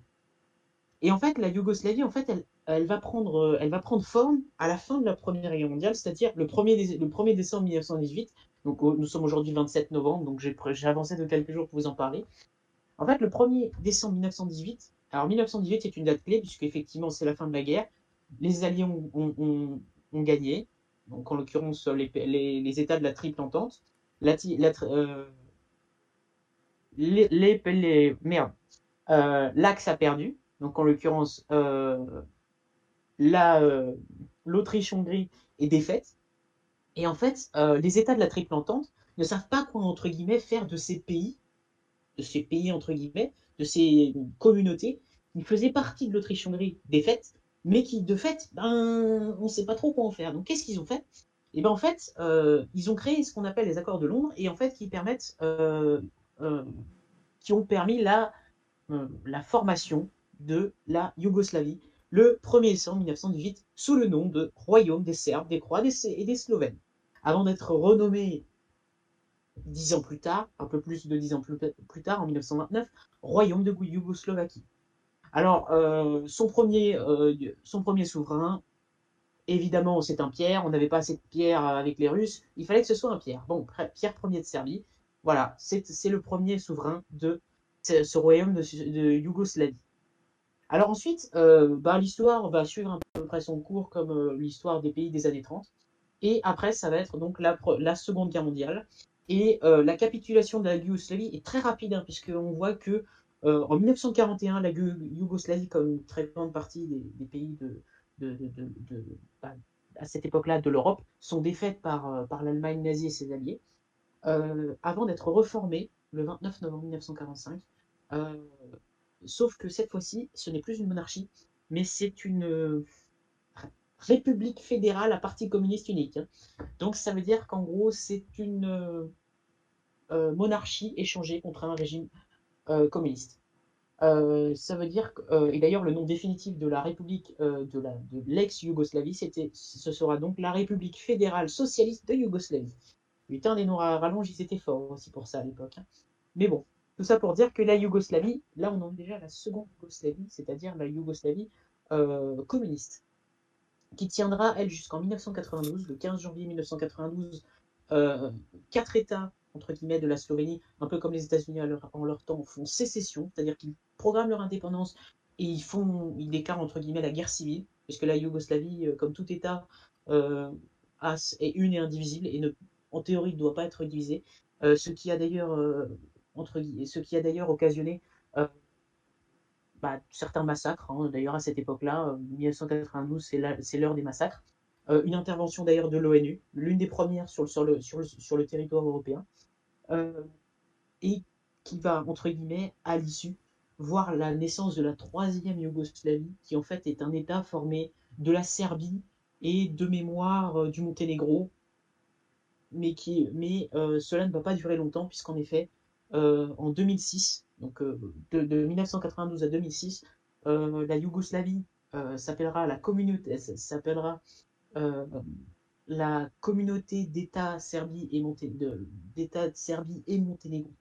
Et en fait, la Yougoslavie, en fait, elle, va prendre, euh, elle va prendre forme à la fin de la Première Guerre mondiale, c'est-à-dire le 1er, dé- le 1er décembre 1918. Donc, nous sommes aujourd'hui 27 novembre, donc j'ai avancé de quelques jours pour vous en parler. En fait, le 1er décembre 1918, alors 1918 est une date clé, puisque effectivement c'est la fin de la guerre. Les Alliés ont, gagné, donc en l'occurrence les, États de la Triple Entente. La, la euh, les, les, les- merde. Euh, L'Axe a perdu, donc en l'occurrence euh, euh, l'Autriche-Hongrie est défaite. Et en fait, euh, les États de la Triple Entente ne savent pas quoi, entre guillemets, faire de ces pays, de ces pays, entre guillemets, de ces communautés qui faisaient partie de l'Autriche-Hongrie défaite, mais qui, de fait, ben, on ne sait pas trop quoi en faire. Donc, qu'est-ce qu'ils ont fait? Et ben, en fait, ils ont créé ce qu'on appelle les accords de Londres, et en fait, qui permettent, qui ont permis la, euh, la formation de la Yougoslavie le 1er décembre 1918 sous le nom de Royaume des Serbes, des Croates et des Slovènes, avant d'être renommé dix ans plus tard, un peu plus de dix ans plus, tard, en 1929, Royaume de Yougoslovaquie. Alors, euh, son, premier, euh, son premier souverain, évidemment, c'est un Pierre. On n'avait pas assez de Pierre avec les Russes. Il fallait que ce soit un Pierre. Bon, Pierre Ier de Serbie. Voilà, c'est le premier souverain de ce, royaume de, Yougoslavie. Alors ensuite, euh, bah, l'histoire va suivre à peu près son cours comme euh, l'histoire des pays des années 30. Et après, ça va être donc la, la Seconde Guerre mondiale. Et euh, la capitulation de la Yougoslavie est très rapide, hein, puisqu'on voit que en 1941, la Yougoslavie, comme une très grande partie des, pays bah, à cette époque-là de l'Europe sont défaites par l'Allemagne nazie et ses alliés, euh, avant d'être reformées le 29 novembre 1945. Euh, sauf que cette fois-ci, ce n'est plus une monarchie, mais c'est une euh, république fédérale à parti communiste unique. hein. Donc ça veut dire qu'en gros, c'est une monarchie échangée contre un régime communiste. Ça veut dire et d'ailleurs le nom définitif de la République de la de l'ex-Yougoslavie, ce sera donc la République fédérale socialiste de Yougoslavie. Putain, les noms à rallonge, ils étaient forts aussi pour ça à l'époque. hein. Mais bon, tout ça pour dire que la Yougoslavie, là on en est déjà à la seconde Yougoslavie, c'est-à-dire la Yougoslavie euh, communiste, qui tiendra elle jusqu'en 1992, le 15 janvier 1992, euh, quatre États entre guillemets de la Slovénie, un peu comme les États-Unis en leur temps font sécession, c'est-à-dire qu'ils programment leur indépendance et ils font, ils déclarent entre guillemets la guerre civile, puisque la Yougoslavie, euh, comme tout État, est une et indivisible et ne, en théorie ne doit pas être divisée, Euh, ce qui a d'ailleurs euh, ce qui a d'ailleurs occasionné euh, bah, certains massacres. hein. D'ailleurs à cette époque-là, euh, 1992, c'est l'heure des massacres. Une intervention d'ailleurs de l'ONU, l'une des premières sur le, sur le, territoire européen et qui va, entre guillemets, à l'issue, voir la naissance de la troisième Yougoslavie, qui en fait est un État formé de la Serbie et de mémoire du Monténégro, mais, qui, mais euh, cela ne va pas durer longtemps, puisqu'en effet, euh, en 2006, donc euh, de, de 1992 à 2006, euh, la Yougoslavie s'appellera la communauté, s'appellera la communauté Serbie et Monté- de- Serbie et Monténégro.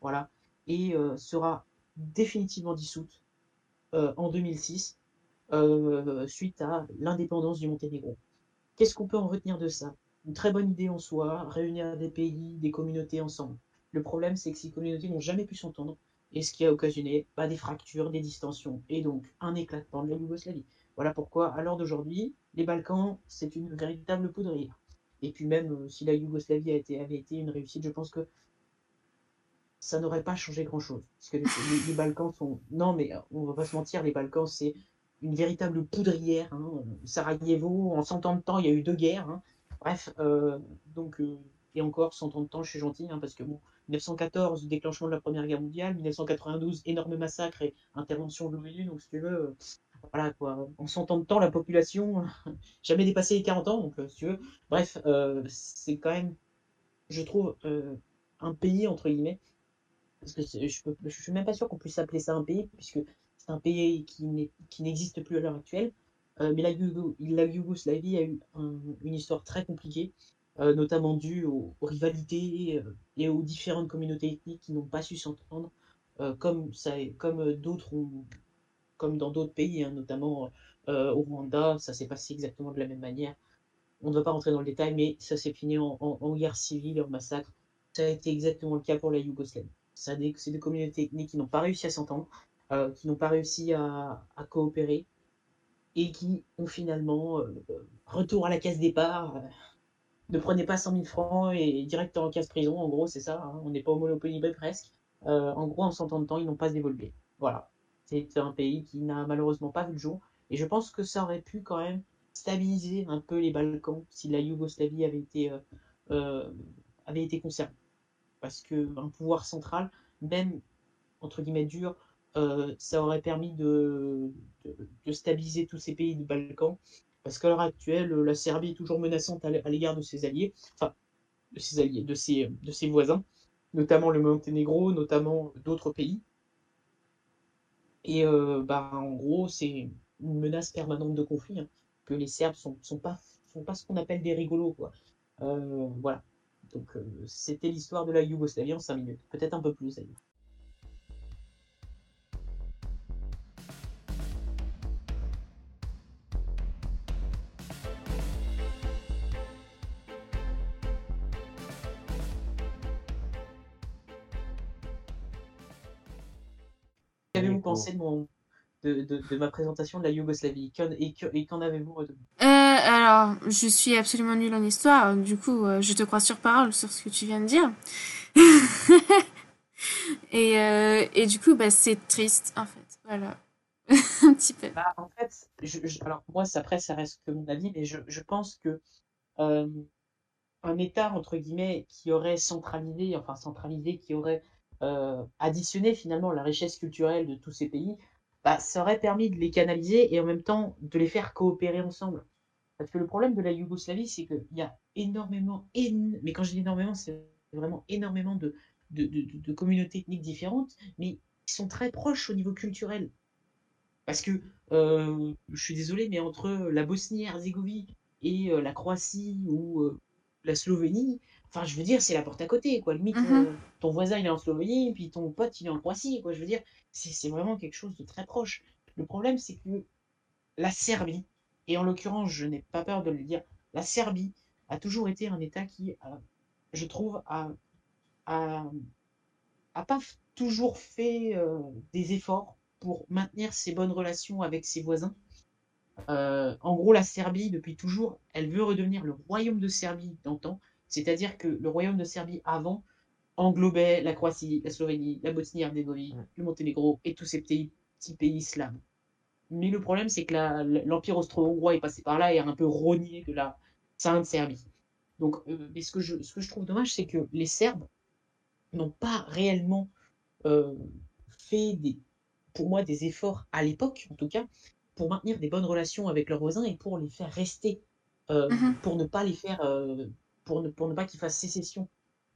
Voilà. Et sera définitivement dissoute en 2006 euh, suite à l'indépendance du Monténégro. Qu'est-ce qu'on peut en retenir de ça? Une très bonne idée en soi, réunir des pays, des communautés ensemble. Le problème, c'est que ces communautés n'ont jamais pu s'entendre, et ce qui a occasionné bah, des fractures, des distensions, et donc un éclatement de la Yougoslavie. Voilà pourquoi, à l'heure d'aujourd'hui, les Balkans, c'est une véritable poudrière. Et puis même euh, si la Yougoslavie a été, avait été une réussite, je pense que ça n'aurait pas changé grand-chose. Parce que les, Balkans sont... Non, mais euh, on va pas se mentir, les Balkans, c'est une véritable poudrière. hein. Sarajevo, en 100 ans de temps, il y a eu deux guerres. hein. Bref, euh, donc... euh, et encore, 100 ans je suis gentil, hein, parce que bon, 1914, déclenchement de la Première Guerre mondiale, 1992, énorme massacre et intervention de l'ONU, donc si tu veux, euh, voilà quoi, en 100 ans de temps, la population, jamais dépassé les 40 ans, donc si tu veux, bref, c'est quand même, je trouve, un pays, entre guillemets, parce que je peux, je suis même pas sûr qu'on puisse appeler ça un pays, puisque c'est un pays qui n'existe plus à l'heure actuelle, mais la, Yougo- la Yougoslavie a eu un- une histoire très compliquée, euh, notamment due aux, rivalités euh, et aux différentes communautés ethniques qui n'ont pas su s'entendre, euh, comme, comme euh, d'autres comme dans d'autres pays, hein, notamment euh, au Rwanda, ça s'est passé exactement de la même manière. On ne va pas rentrer dans le détail, mais ça s'est fini en, guerre civile en massacre. Ça a été exactement le cas pour la Yougoslavie. C'est des communautés ethniques qui n'ont pas réussi à s'entendre, euh, qui n'ont pas réussi à coopérer et qui ont finalement, euh, retour à la case départ, euh, ne prenez pas 100 000 francs et direct en case prison, en gros, c'est ça, hein, on n'est pas au Monopoly Bay presque. Euh, en gros, en 100 ans de temps, ils n'ont pas évolué. Voilà. C'est un pays qui n'a malheureusement pas vu le jour. Et je pense que ça aurait pu quand même stabiliser un peu les Balkans si la Yougoslavie avait été, avait été conservée. Parce qu'un pouvoir central, même entre guillemets dur, euh, ça aurait permis de, stabiliser tous ces pays du Balkans. Parce qu'à l'heure actuelle, la Serbie est toujours menaçante à l'égard de ses alliés, enfin, de ses alliés, de ses, voisins, notamment le Monténégro, notamment d'autres pays. Et euh, bah, en gros, c'est une menace permanente de conflit, hein, que les Serbes sont, sont pas, sont pas ce qu'on appelle des rigolos, quoi. Euh, voilà. Donc, c'était l'histoire de la Yougoslavie en 5 minutes, peut-être un peu plus d'ailleurs. Qu'avez-vous pensé de, mon, de, de, de ma présentation de la Yougoslavie? Qu'en- Et que- et qu'en avez-vous retenu? Euh, alors, je suis absolument nulle en histoire, du coup, euh, je te crois sur parole sur ce que tu viens de dire. et, euh, et du coup, bah, c'est triste, en fait. Voilà. un petit peu. Bah, en fait, je, je- alors moi, ça, après, ça reste que mon avis, mais je, je pense que euh, un État, entre guillemets, qui aurait centralisé, enfin centralisé, qui aurait euh, additionné finalement la richesse culturelle de tous ces pays, bah, ça aurait permis de les canaliser et en même temps de les faire coopérer ensemble. Parce que le problème de la Yougoslavie, c'est qu'il y a énormément, éno- mais quand je dis énormément, c'est vraiment énormément de, communautés ethniques différentes, mais qui sont très proches au niveau culturel. Parce que, euh, je suis désolé, mais entre la Bosnie-Herzégovine et euh, la Croatie ou la Slovénie, enfin, je veux dire, c'est la porte à côté, quoi. Limite, euh, ton voisin, il est en Slovénie, puis ton pote, il est en Croatie, quoi. Je veux dire, c'est vraiment quelque chose de très proche. Le problème, c'est que la Serbie, et en l'occurrence, je n'ai pas peur de le dire, la Serbie a toujours été un État qui, euh, je trouve, a, a, a pas toujours fait euh, des efforts pour maintenir ses bonnes relations avec ses voisins. Euh, en gros, la Serbie, depuis toujours, elle veut redevenir le royaume de Serbie d'antan, c'est-à-dire que le royaume de Serbie avant englobait la Croatie, la Slovénie, la Bosnie-Herzégovine, le Monténégro et tous ces petits, petits pays slaves. Mais le problème, c'est que la- l'Empire austro-hongrois est passé par là et a un peu rogné de la Sainte Serbie. Donc, euh, mais ce que je, ce que je trouve dommage, c'est que les Serbes n'ont pas réellement euh, fait des, pour moi des efforts à l'époque, en tout cas, pour maintenir des bonnes relations avec leurs voisins et pour les faire rester, euh, Mhm. pour ne pas les faire, euh, pour ne, pour ne pas qu'ils fassent sécession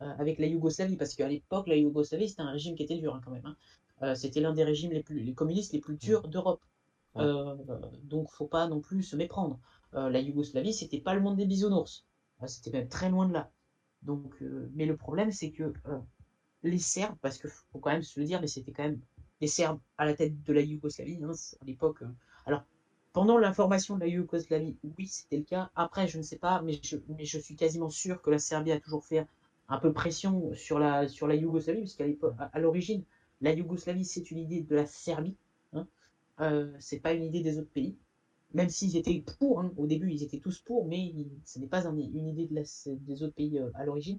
euh, avec la Yougoslavie, parce qu'à l'époque, la Yougoslavie, c'était un régime qui était dur hein, quand même. hein. Euh, c'était l'un des régimes les plus, les communistes les plus durs d'Europe. Ouais. Euh, donc, faut pas non plus se méprendre. Euh, la Yougoslavie, c'était pas le monde des bisounours. C'était même très loin de là. Donc, mais le problème, c'est que les Serbes, parce que faut quand même se le dire, mais c'était quand même les Serbes à la tête de la Yougoslavie hein, à l'époque. Alors, pendant la formation de la Yougoslavie, oui, c'était le cas. Après, je ne sais pas, mais je, suis quasiment sûr que la Serbie a toujours fait un peu pression sur la, Yougoslavie, parce qu'à l'époque, à, à l'origine, la Yougoslavie, c'est une idée de la Serbie. Hein. Euh, c'est pas une idée des autres pays. Même s'ils étaient pour, hein, au début, ils étaient tous pour, mais ce n'est pas un- une idée des autres pays euh, à l'origine.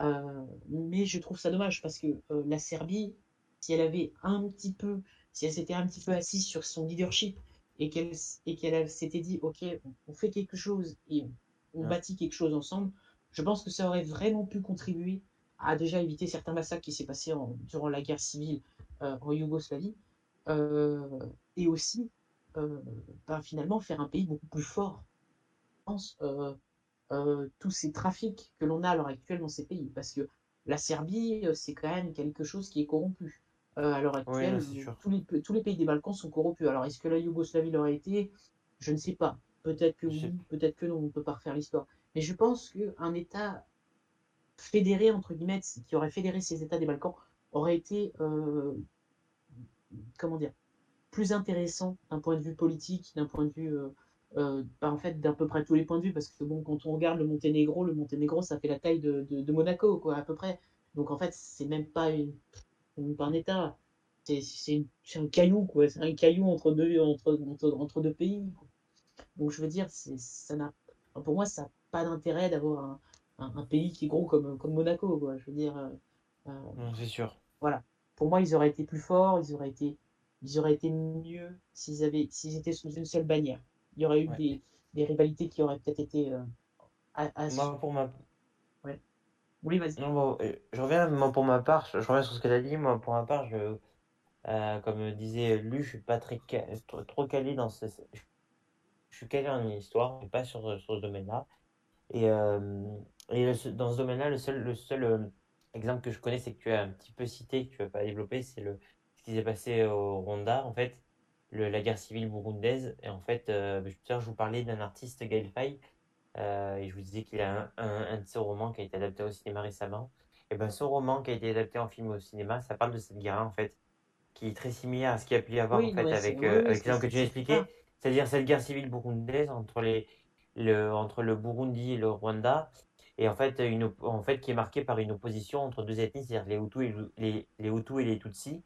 Euh, mais je trouve ça dommage parce que euh, la Serbie, si elle avait un petit peu, si elle s'était un petit peu assise sur son leadership et qu'elle et qu'elle s'était dit, ok, on, fait quelque chose et on, on Ouais. bâtit quelque chose ensemble, je pense que ça aurait vraiment pu contribuer à déjà éviter certains massacres qui s'est passé en- durant la guerre civile euh, en Yougoslavie euh, et aussi euh, ben, finalement faire un pays beaucoup plus fort. Je pense tous ces trafics que l'on a à l'heure actuelle dans ces pays. Parce que la Serbie, c'est quand même quelque chose qui est corrompu. Euh, à l'heure actuelle, tous, les, tous les pays des Balkans sont corrompus. Alors, est-ce que la Yougoslavie l'aurait été? Je ne sais pas. Peut-être que oui, peut-être que non, on ne peut pas refaire l'histoire. Mais je pense qu'un État fédéré, entre guillemets, qui aurait fédéré ces États des Balkans, aurait été, euh, comment dire, plus intéressant d'un point de vue politique, d'un point de vue, euh, euh, bah, en fait, d'à peu près tous les points de vue, parce que bon, quand on regarde le Monténégro, le Monténégro, ça fait la taille de, de, de Monaco, quoi, à peu près. Donc en fait, c'est même pas une, un État, c'est un caillou, quoi, c'est un caillou entre deux, entre, entre, entre deux pays. quoi. Donc je veux dire, ça n'a, pour moi, ça n'a pas d'intérêt d'avoir un, un, un pays qui est gros comme, comme Monaco, quoi. Je veux dire, euh, euh, Non, c'est sûr. voilà. Pour moi, ils auraient été plus forts, ils auraient été, ils auraient été mieux s'ils avaient, s'ils étaient sous une seule bannière. Il y aurait eu Ouais. des, des rivalités qui auraient peut-être été euh, à, à- Moi, pour ma, Oui, vas-y. Bon, euh, je reviens moi, pour ma part, je, reviens sur ce que tu as dit. Moi, pour ma part, je, euh, comme disait Lu, je suis pas trop, calé dans ce. Je suis calé en histoire, mais pas sur, sur ce domaine-là. Et, euh, et dans ce domaine-là, le seul, le seul exemple que je connais, c'est que tu as un petit peu cité, que tu vas pas développer, c'est le ce qui s'est passé au Rwanda, en fait, le, la guerre civile burundaise. Et en fait, euh, je vous parlais d'un artiste, Gaël Faye, et je vous disais qu'il a un, un, un de ses romans qui a été adapté au cinéma récemment. Et ben, ce roman qui a été adapté en film au cinéma, ça parle de cette guerre en fait, qui est très similaire à ce qu'il a pu y avoir Oui, en fait avec, c'est- euh, oui, oui, avec que tu ça. c'est-à-dire cette guerre civile burundaise entre les, le, entre le Burundi et le Rwanda, et en fait, une, en fait qui est marquée par une opposition entre deux ethnies, c'est-à-dire les Hutus et les, les Hutus et les Tutsis,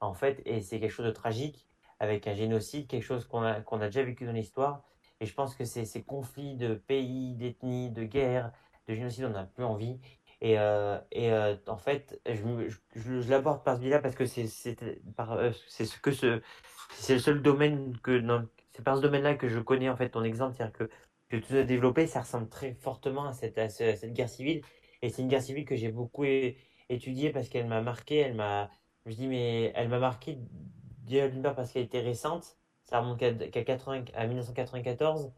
en fait, et c'est quelque chose de tragique, avec un génocide, quelque chose qu'on a, qu'on a déjà vécu dans l'histoire. Et je pense que ces conflits de pays, d'ethnies, de guerres, de génocide, on n'a plus envie. Et, euh, euh, en fait, je, l'aborde par ce biais-là parce que c'est euh, ce le seul domaine que c'est par ce domaine-là que je connais en fait ton exemple, c'est-à-dire que que tout a développé, ça ressemble très fortement à cette guerre civile. Et c'est une guerre civile que j'ai beaucoup étudiée parce qu'elle m'a marqué, elle m'a je dis mais elle m'a marqué d'une part parce qu'elle était récente, ça remonte qu'à qu'à 80 à 1994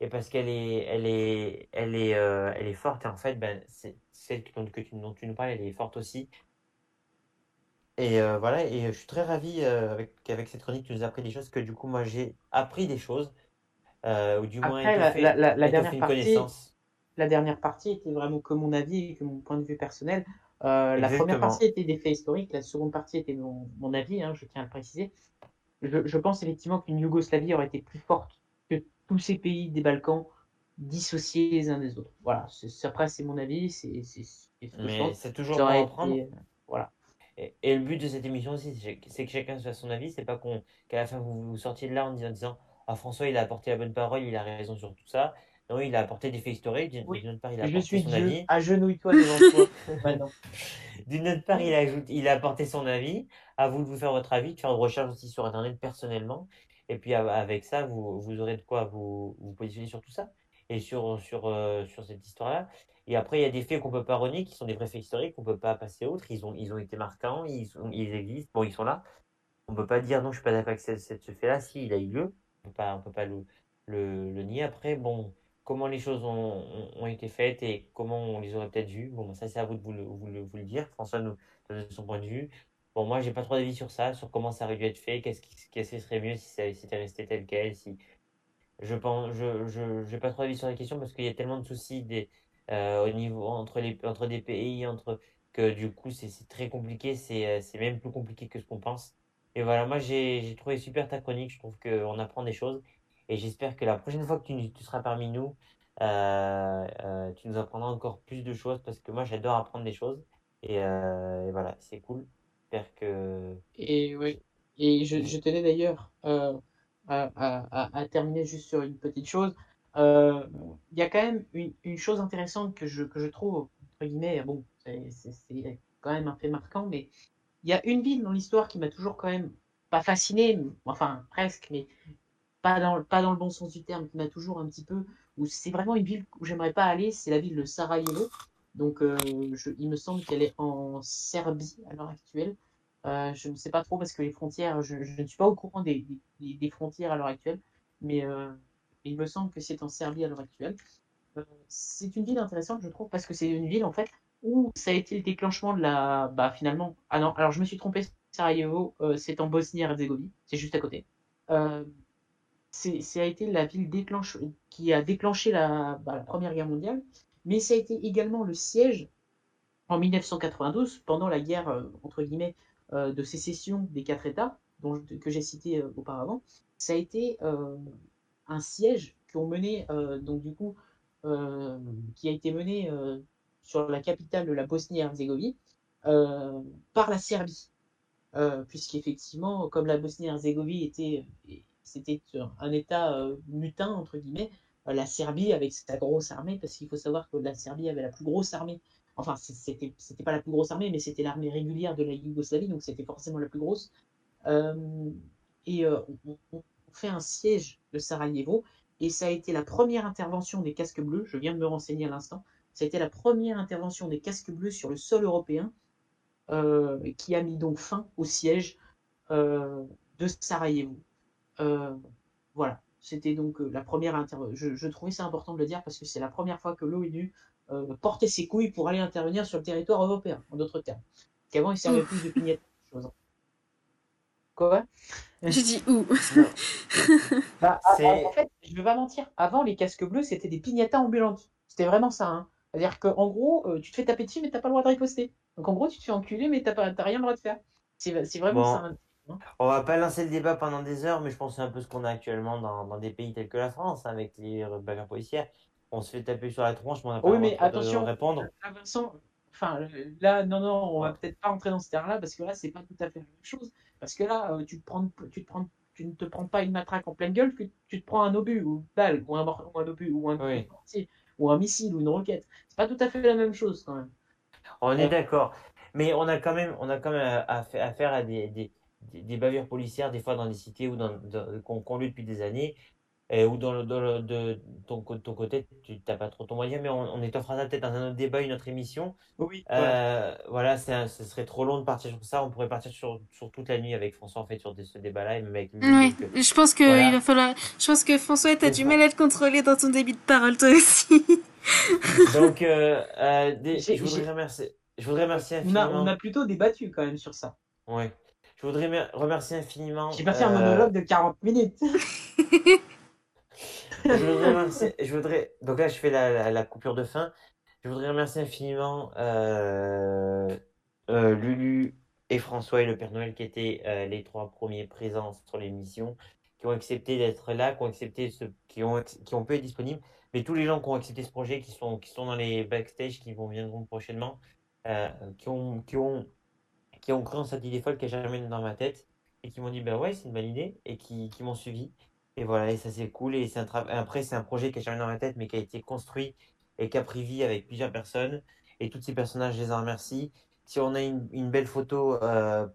et parce qu'elle est, elle est, elle est, euh, elle est forte. Et en fait, ben, c'est celle que, que tu, dont tu nous parles, elle est forte aussi. Et euh, voilà, et je suis très ravi euh, avec, qu'avec cette chronique, tu nous as appris des choses que du coup, moi, j'ai appris des choses, euh, ou du moins la, étoffé, la, la, la étoffé dernière une partie, connaissance. la dernière partie était vraiment que mon avis que mon point de vue personnel. Euh, la première partie était des faits historiques, la seconde partie était mon, mon avis, hein, je tiens à le préciser. Je, je pense effectivement qu'une Yougoslavie aurait été plus forte que tous ces pays des Balkans dissociés les uns des autres. Voilà, c'est- après c'est mon avis, c'est ce toujours bon à prendre. été, voilà. Et, et le but de cette émission aussi, c'est que chacun soit son avis. C'est pas qu'à la fin vous, vous sortiez de là en disant, disant Ah, François, il a apporté la bonne parole, il a raison sur tout ça. Non, il a apporté des faits historiques. D'une Oui. d'une autre part, il a Je suis son Dieu, avis. agenouille-toi devant toi. D'une autre part, il a, il a apporté son avis. À vous de vous faire votre avis, de faire une recherche aussi sur Internet personnellement. Et puis avec ça, vous, vous aurez de quoi vous, vous positionner sur tout ça et sur, sur, euh, sur cette histoire-là. Et après, il y a des faits qu'on peut pas renier, qui sont des vrais faits historiques, qu'on peut pas passer outre. Ils ont, ils ont été marquants, ils, sont, ils existent, bon, ils sont là. On peut pas dire non, je suis pas d'accord avec ce, ce, ce fait-là. Si, il a eu lieu. On peut pas, on peut pas le, le, le nier. Après, bon, comment les choses ont, été faites et comment on les aurait peut-être vues. Bon, ça, c'est à vous de vous le, vous le, dire. François nous donne son point de vue. Bon, moi, j'ai pas trop d'avis sur ça, sur comment ça aurait dû être fait, qu'est-ce qui, serait mieux si ça resté tel quel, si, je pense, je, j'ai pas trop d'avis sur la question parce qu'il y a tellement de soucis des, euh, au niveau, entre les, entre des pays, entre, que du coup, c'est, très compliqué, c'est, euh, c'est même plus compliqué que ce qu'on pense. Et voilà, moi, j'ai, j'ai trouvé super ta chronique, je trouve qu'on apprend des choses et j'espère que la prochaine fois que tu, tu seras parmi nous, euh, euh, tu nous apprendras encore plus de choses parce que moi, j'adore apprendre des choses et, euh, et voilà, c'est cool. J'espère que. Et oui. Et je, je tenais d'ailleurs à, à, à- terminer juste sur une petite chose. Il y a quand même une, une chose intéressante que je, que je trouve, entre guillemets, bon, c'est quand même un fait marquant, mais il y a une ville dans l'histoire qui m'a toujours quand même, pas fasciné, enfin presque, mais pas dans, le bon sens du terme, qui m'a toujours un petit peu, où c'est vraiment une ville où j'aimerais pas aller, c'est la ville de Sarajevo. Donc euh, il me semble qu'elle est en Serbie à l'heure actuelle. Euh, je ne sais pas trop parce que les frontières, je, ne suis pas au courant des, frontières à l'heure actuelle, mais euh, il me semble que c'est en Serbie à l'heure actuelle. C'est une ville intéressante, je trouve, parce que c'est une ville en fait où ça a été le déclenchement de la, bah finalement, ah non, alors je me suis trompé, Sarajevo, c'est en Bosnie-Herzégovine, c'est juste à côté. Ça a été la ville qui a déclenché la, bah, la Première Guerre mondiale, mais ça a été également le siège en 1992, pendant la guerre, euh, entre guillemets, euh, de sécession des quatre États, dont que j'ai cité euh, auparavant, ça a été un siège euh, qui a été mené sur la capitale de la Bosnie-Herzégovine par la Serbie. Puisqu'effectivement, comme la Bosnie-Herzégovine était, c'était un État euh, mutin, entre guillemets, euh, la Serbie, avec sa grosse armée, parce qu'il faut savoir que la Serbie avait la plus grosse armée. Enfin c'était pas la plus grosse armée mais c'était l'armée régulière de la Yougoslavie donc c'était forcément la plus grosse. Euh, et on, fait un siège de Sarajevo et ça a été la première intervention des casques bleus je viens de me renseigner à l'instant ça a été la première intervention des casques bleus sur le sol européen qui a mis donc fin au siège de Sarajevo voilà c'était donc la première intervention je, je, trouvais ça important de le dire parce que c'est la première fois que l'ONU euh, porter ses couilles pour aller intervenir sur le territoire européen, en d'autres termes. Qu'avant, il servait plus de pignette. Quoi? J'ai dit où? Bah, En fait, je ne vais pas mentir. Avant, les casques bleus, c'était des pignetas ambulantes. C'était vraiment ça. Hein. C'est-à-dire qu'en gros, euh, tu te fais taper dessus, mais tu n'as pas le droit de riposter. Donc en gros, tu te fais enculer, mais tu n'as rien le droit de faire. C'est vraiment bon. ça. On va pas lancer le débat pendant des heures, mais je pense que c'est un peu ce qu'on a actuellement dans, dans, des pays tels que la France, hein, avec les bagarres policières on se fait taper sur la tronche, mais on n'a pas oui, mais attention, de répondre. Vincent, enfin, là, non, non, on va peut-être pas rentrer dans ce terrain-là, parce que là, c'est pas tout à fait la même chose. Parce que là, tu, te prends, tu, te prends, tu ne te prends pas une matraque en pleine gueule, tu, tu te prends un obus, ou une balle, ou un, ou un obus, ou un, oui. ou un missile, ou une roquette. C'est pas tout à fait la même chose, quand même. On est Ouais. d'accord. Mais on a quand même, on a quand même affaire à des, des, des, des bavures policières, des fois dans des cités ou dans, dans- qu'on qu'on lutte depuis des années, et ou dans le, dans le- de ton, côté, tu n'as pas trop ton moyen, mais on, on étoffera ça peut-être dans un autre débat, une autre émission. Oui, voilà. Euh, voilà, c'est un- ce serait trop long de partir sur ça. On pourrait partir sur, sur toute la nuit avec François, en fait, sur des- ce débat-là, et même avec lui. Ouais, donc, euh, je pense que voilà. il va falloir. Je pense que François, t'as du mal à te contrôler dans ton débit de parole, toi aussi. donc euh, euh, des- je voudrais remercier, je voudrais remercier On a, infiniment. on a plutôt débattu quand même sur ça. Ouais. Je voudrais mer- remercier infiniment. J'ai pas fait un euh, monologue de 40 minutes. Je voudrais remercier, je voudrais, donc là, je fais la, la, la coupure de fin. Je voudrais remercier infiniment euh, euh, Lulu et François et le Père Noël qui étaient euh, les trois premiers présents sur l'émission, qui ont accepté d'être là, qui ont accepté ce, qui ont, qui ont pu être disponibles, mais tous les gens qui ont accepté ce projet, qui sont, qui sont dans les backstage, qui vont viendront prochainement, euh, qui ont, qui ont, qui ont cru en cette idée folle qui a jamais dans ma tête et qui m'ont dit, bah ouais, c'est une bonne idée et qui, qui m'ont suivi. Et voilà, et ça c'est cool. Et c'est un après, c'est un projet qui a jamais dans ma tête, mais qui a été construit et qui a pris vie avec plusieurs personnes. Et tous ces personnages, je les en remercie. Si on a une, une belle photo euh,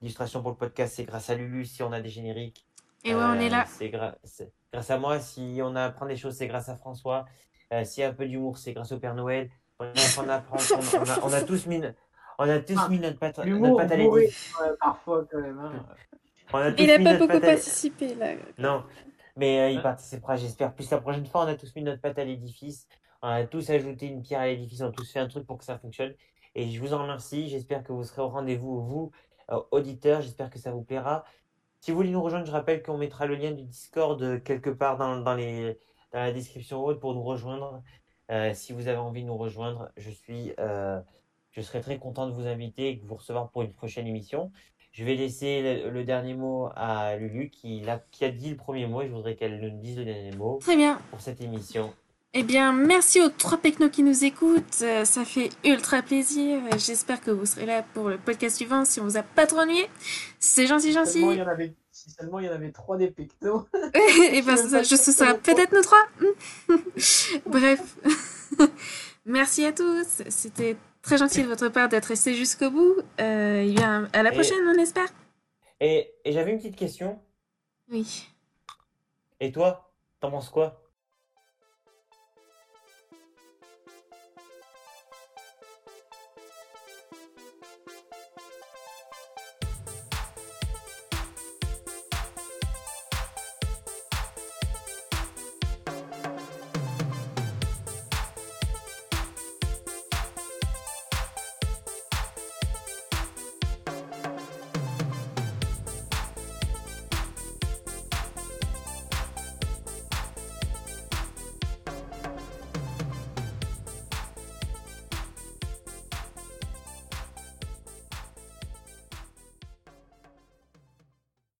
d'illustration pour le podcast, c'est grâce à Lulu. Si on a des génériques, Et ouais, on est euh, là. c'est grâce à moi. Si on apprend des choses, c'est grâce à François. Euh, S'il y a un peu d'humour, c'est grâce au Père Noël. On a, on a tous mis, on a tous Ah, mis notre patte à ouais, parfois quand même. hein. On a tous Il a mis pas beaucoup participé, là. Non, mais euh, il Hein? participera, j'espère. Plus la prochaine fois, on a tous mis notre patte à l'édifice. On a tous ajouté une pierre à l'édifice. On a tous fait un truc pour que ça fonctionne. Et je vous en remercie. J'espère que vous serez au rendez-vous, vous, euh, auditeurs. J'espère que ça vous plaira. Si vous voulez nous rejoindre, je rappelle qu'on mettra le lien du Discord euh, quelque part dans, dans les, dans la description haute pour nous rejoindre. Euh, si vous avez envie de nous rejoindre, je suis, euh, je serai très content de vous inviter et de vous recevoir pour une prochaine émission. Je vais laisser le, le dernier mot à Lulu qui, l'a- qui a dit le premier mot et je voudrais qu'elle nous dise le dernier mot Très bien. pour cette émission. Eh bien, merci aux trois pecnos qui nous écoutent. Euh, ça fait ultra plaisir. J'espère que vous serez là pour le podcast suivant si on vous a pas trop ennuyé. C'est gentil, Seulement, gentil. il y en avait, si seulement il y en avait trois des pectos. Et ben, ça, je, ce sera peut-être nos trois. Bref. Merci à tous. C'était très gentil de votre part d'être resté jusqu'au bout. Euh, eh bien, à la Et- prochaine, on espère. Et, et j'avais une petite question. Oui. Et toi, t'en penses quoi?